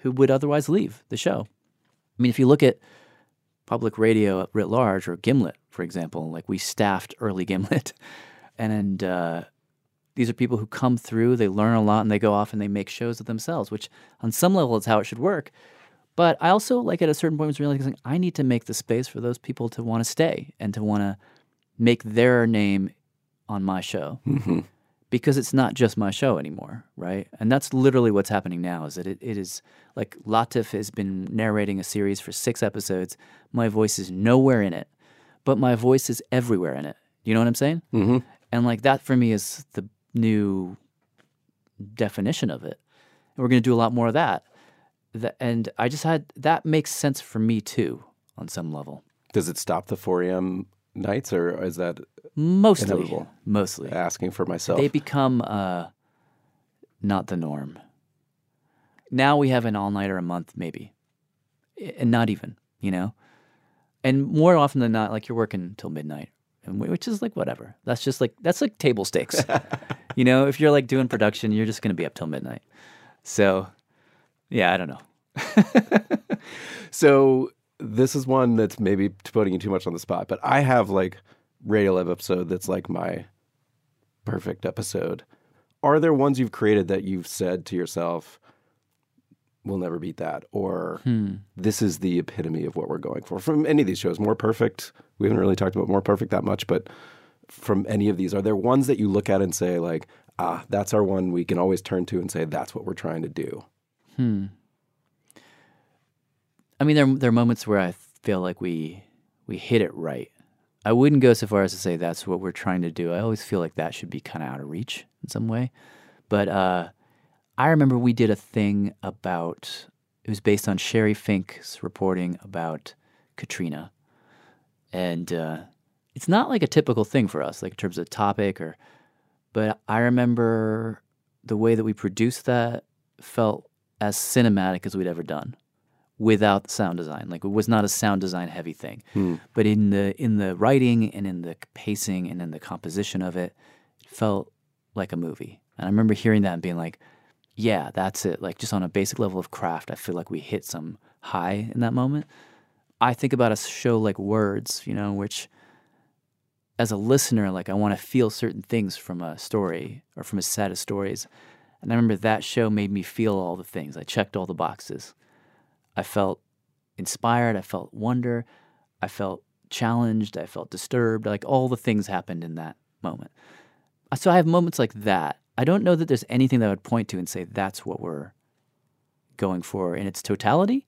who would otherwise leave the show. I mean, if you look at public radio writ large or Gimlet, for example, like we staffed early Gimlet, and uh, these are people who come through, they learn a lot, and they go off and they make shows of themselves, which on some level is how it should work. But I also, like at a certain point, was realizing I need to make the space for those people to want to stay and to want to make their name on my show because it's not just my show anymore, right? And that's literally what's happening now. Is that it, it is like Latif has been narrating a series for six episodes. My voice is nowhere in it, but my voice is everywhere in it. You know what I'm saying? Mm-hmm. And like that for me is the new definition of it. And we're going to do a lot more of that. And I just had that makes sense for me too on some level. Does it stop the 4 a.m. nights, or is that Mostly, Inevitable. mostly. asking for myself? they become uh, not the norm. Now we have an all nighter a month, maybe, and not even, you know. And more often than not, like you're working till midnight, and which is like whatever. That's just like that's like table stakes, you know. If you're like doing production, you're just gonna be up till midnight. So, yeah, I don't know. So this is one that's maybe putting you too much on the spot, but I have like Radiolab episode that's like my perfect episode. Are there ones you've created that you've said to yourself, "We'll never beat that," or hmm. "This is the epitome of what we're going for"? From any of these shows, More Perfect. We haven't really talked about More Perfect that much, but from any of these, are there ones that you look at and say, like, "Ah, that's our one we can always turn to and say that's what we're trying to do"? I mean, there there are moments where I feel like we we hit it right. I wouldn't go so far as to say that's what we're trying to do. I always feel like that should be kind of out of reach in some way. But uh, I remember we did a thing about it was based on Sheri Fink's reporting about Katrina, and uh, it's not like a typical thing for us, like in terms of topic or. But I remember the way that we produced that felt as cinematic as we'd ever done without sound design. Like it was not a sound design heavy thing. Hmm. But in the in the writing and in the pacing and in the composition of it, it felt like a movie. And I remember hearing that and being like, yeah, that's it. Like just on a basic level of craft, I feel like we hit some high in that moment. I think about a show like Words, you know, which as a listener, like I want to feel certain things from a story or from a set of stories. And I remember that show made me feel all the things. I checked all the boxes. I felt inspired. I felt wonder. I felt challenged. I felt disturbed. Like all the things happened in that moment. Uh, so I have moments like that. I don't know that there's anything that I would point to and say that's what we're going for in its totality.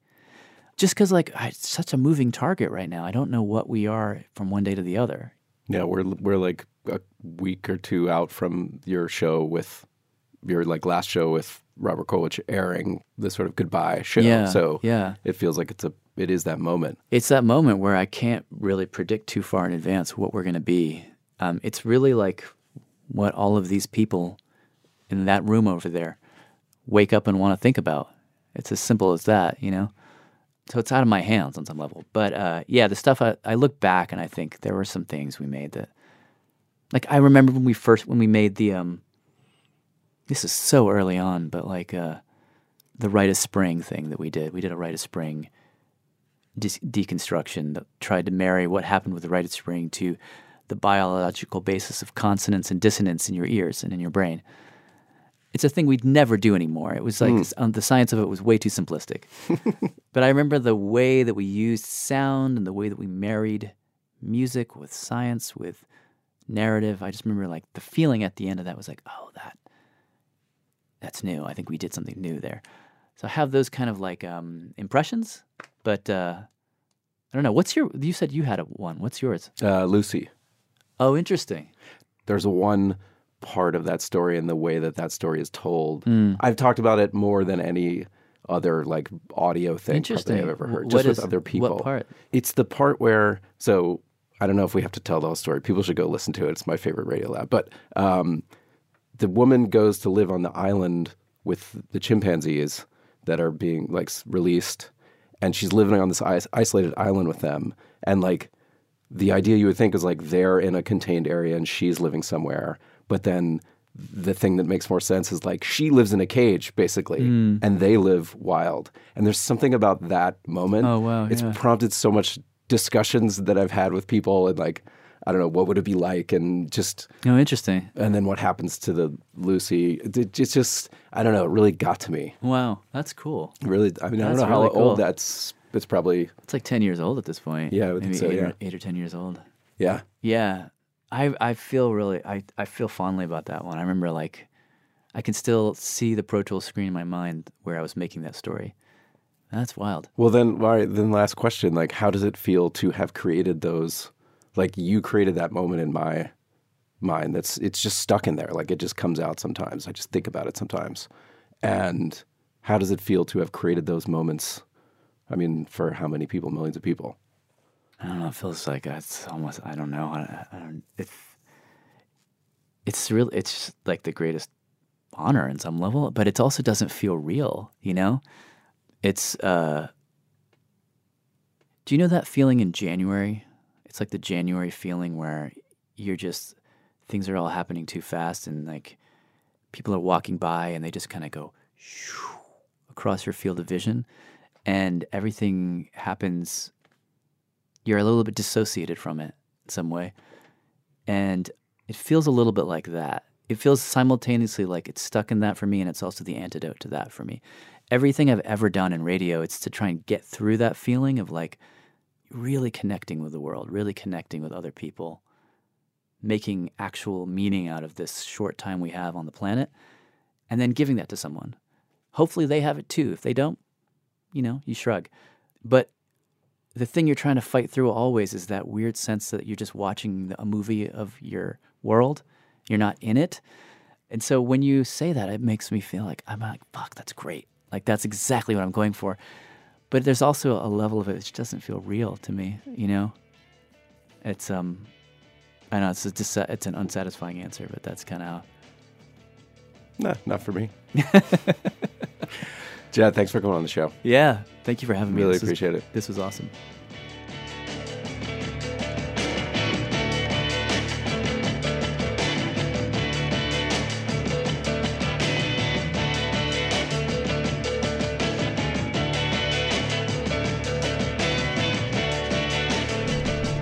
Just because, like, it's such a moving target right now. I don't know what we are from one day to the other. Yeah, we're we're like a week or two out from your show with your like last show with Robert Krulwich airing the sort of goodbye show. Yeah, so yeah. it feels like it's a it is that moment. it's that moment where I can't really predict too far in advance what we're going to be. Um, it's really like what all of these people in that room over there wake up and want to think about. It's as simple as that, you know? So it's out of my hands on some level. But uh, yeah, the stuff I, I look back and I think there were some things we made that, like, I remember when we first, when we made the, um, this is so early on, but like uh, the Rite of Spring thing that we did. We did a Rite of Spring dis- deconstruction that tried to marry what happened with the rite of spring to the biological basis of consonance and dissonance in your ears and in your brain. It's a thing we'd never do anymore. It was like um, the science of it was way too simplistic. but I remember the way that we used sound and the way that we married music with science with narrative. I just remember like the feeling at the end of that was like, oh, that that's new. I think we did something new there. So I have those kind of like um, impressions, but uh, I don't know. What's your? You said you had a one. What's yours? Uh, Lucy, Oh, interesting. there's a one part of that story and the way that that story is told. Hmm. I've talked about it more than any other like audio thing probably. I've ever heard, Wh- just what with is- other what people. part? It's the part where so I don't know if we have to tell the whole story. People should go listen to it. It's my favorite Radiolab. But um, the woman goes to live on the island with the chimpanzees that are being like released, and she's living on this is- isolated island with them. And like the idea you would think is like they're in a contained area and she's living somewhere, but then the thing that makes more sense is like she lives in a cage basically, mm. and they live wild. And there's something about that moment. Oh, wow, It's yeah. prompted so much discussions that I've had with people and like I don't know what would it be like and just Oh, interesting. and then what happens to the Lucy. It, it's just I don't know. It really got to me. Wow, that's cool. Really, I mean I don't That's know how cool. old that's. It's probably It's like ten years old at this point. Yeah, maybe so, eight, yeah. or, eight or ten years old. yeah. Yeah, I I feel really I I feel fondly about that one. I remember like I can still see the Pro Tools screen in my mind where I was making that story. That's wild. Well, then, all right, then last question. Like, how does it feel to have created those? Like, you created that moment in my mind. That's it's just stuck in there. Like, it just comes out sometimes. I just think about it sometimes. And how does it feel to have created those moments? I mean, for how many people? Millions of people. I don't know. It feels like it's almost. I don't know. I, I don't. It's it's really. It's like the greatest honor in some level, but it also doesn't feel real. You know, it's. uh Do you know that feeling in January? It's like the January feeling where you're just things are all happening too fast, and like people are walking by, and they just kind of go shoo across your field of vision, and everything happens you're a little bit dissociated from it in some way. And it feels a little bit like that. It feels simultaneously like it's stuck in that for me, and it's also the antidote to that for me. Everything I've ever done in radio, it's to try and get through that feeling of like really connecting with the world, really connecting with other people, making actual meaning out of this short time we have on the planet, and then giving that to someone. Hopefully they have it too. If they don't, you know, you shrug. But the thing you're trying to fight through always is that weird sense that you're just watching a movie of your world. You're not in it. And so when you say that, it makes me feel like I'm like, fuck, that's great. Like that's exactly what I'm going for. But there's also a level of it which doesn't feel real to me, you know? It's um I know it's a dis- it's an unsatisfying answer, but that's kind of how Nah, not for me. Jad, thanks for coming on the show. Yeah, thank you for having me. Really This was- appreciate it. This was awesome.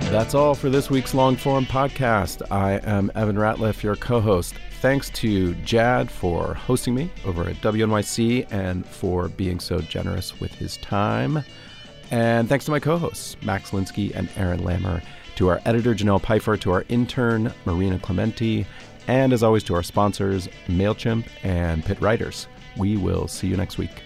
That's all for this week's long form podcast. I am Evan Ratliff, your co host. Thanks to Jad for hosting me over at WNYC and for being so generous with his time. And thanks to my co hosts, Max Linsky and Aaron Lammer, to our editor, Janelle Pfeiffer, to our intern, Marina Clementi, and as always, to our sponsors, MailChimp and Pitt Writers. We will see you next week.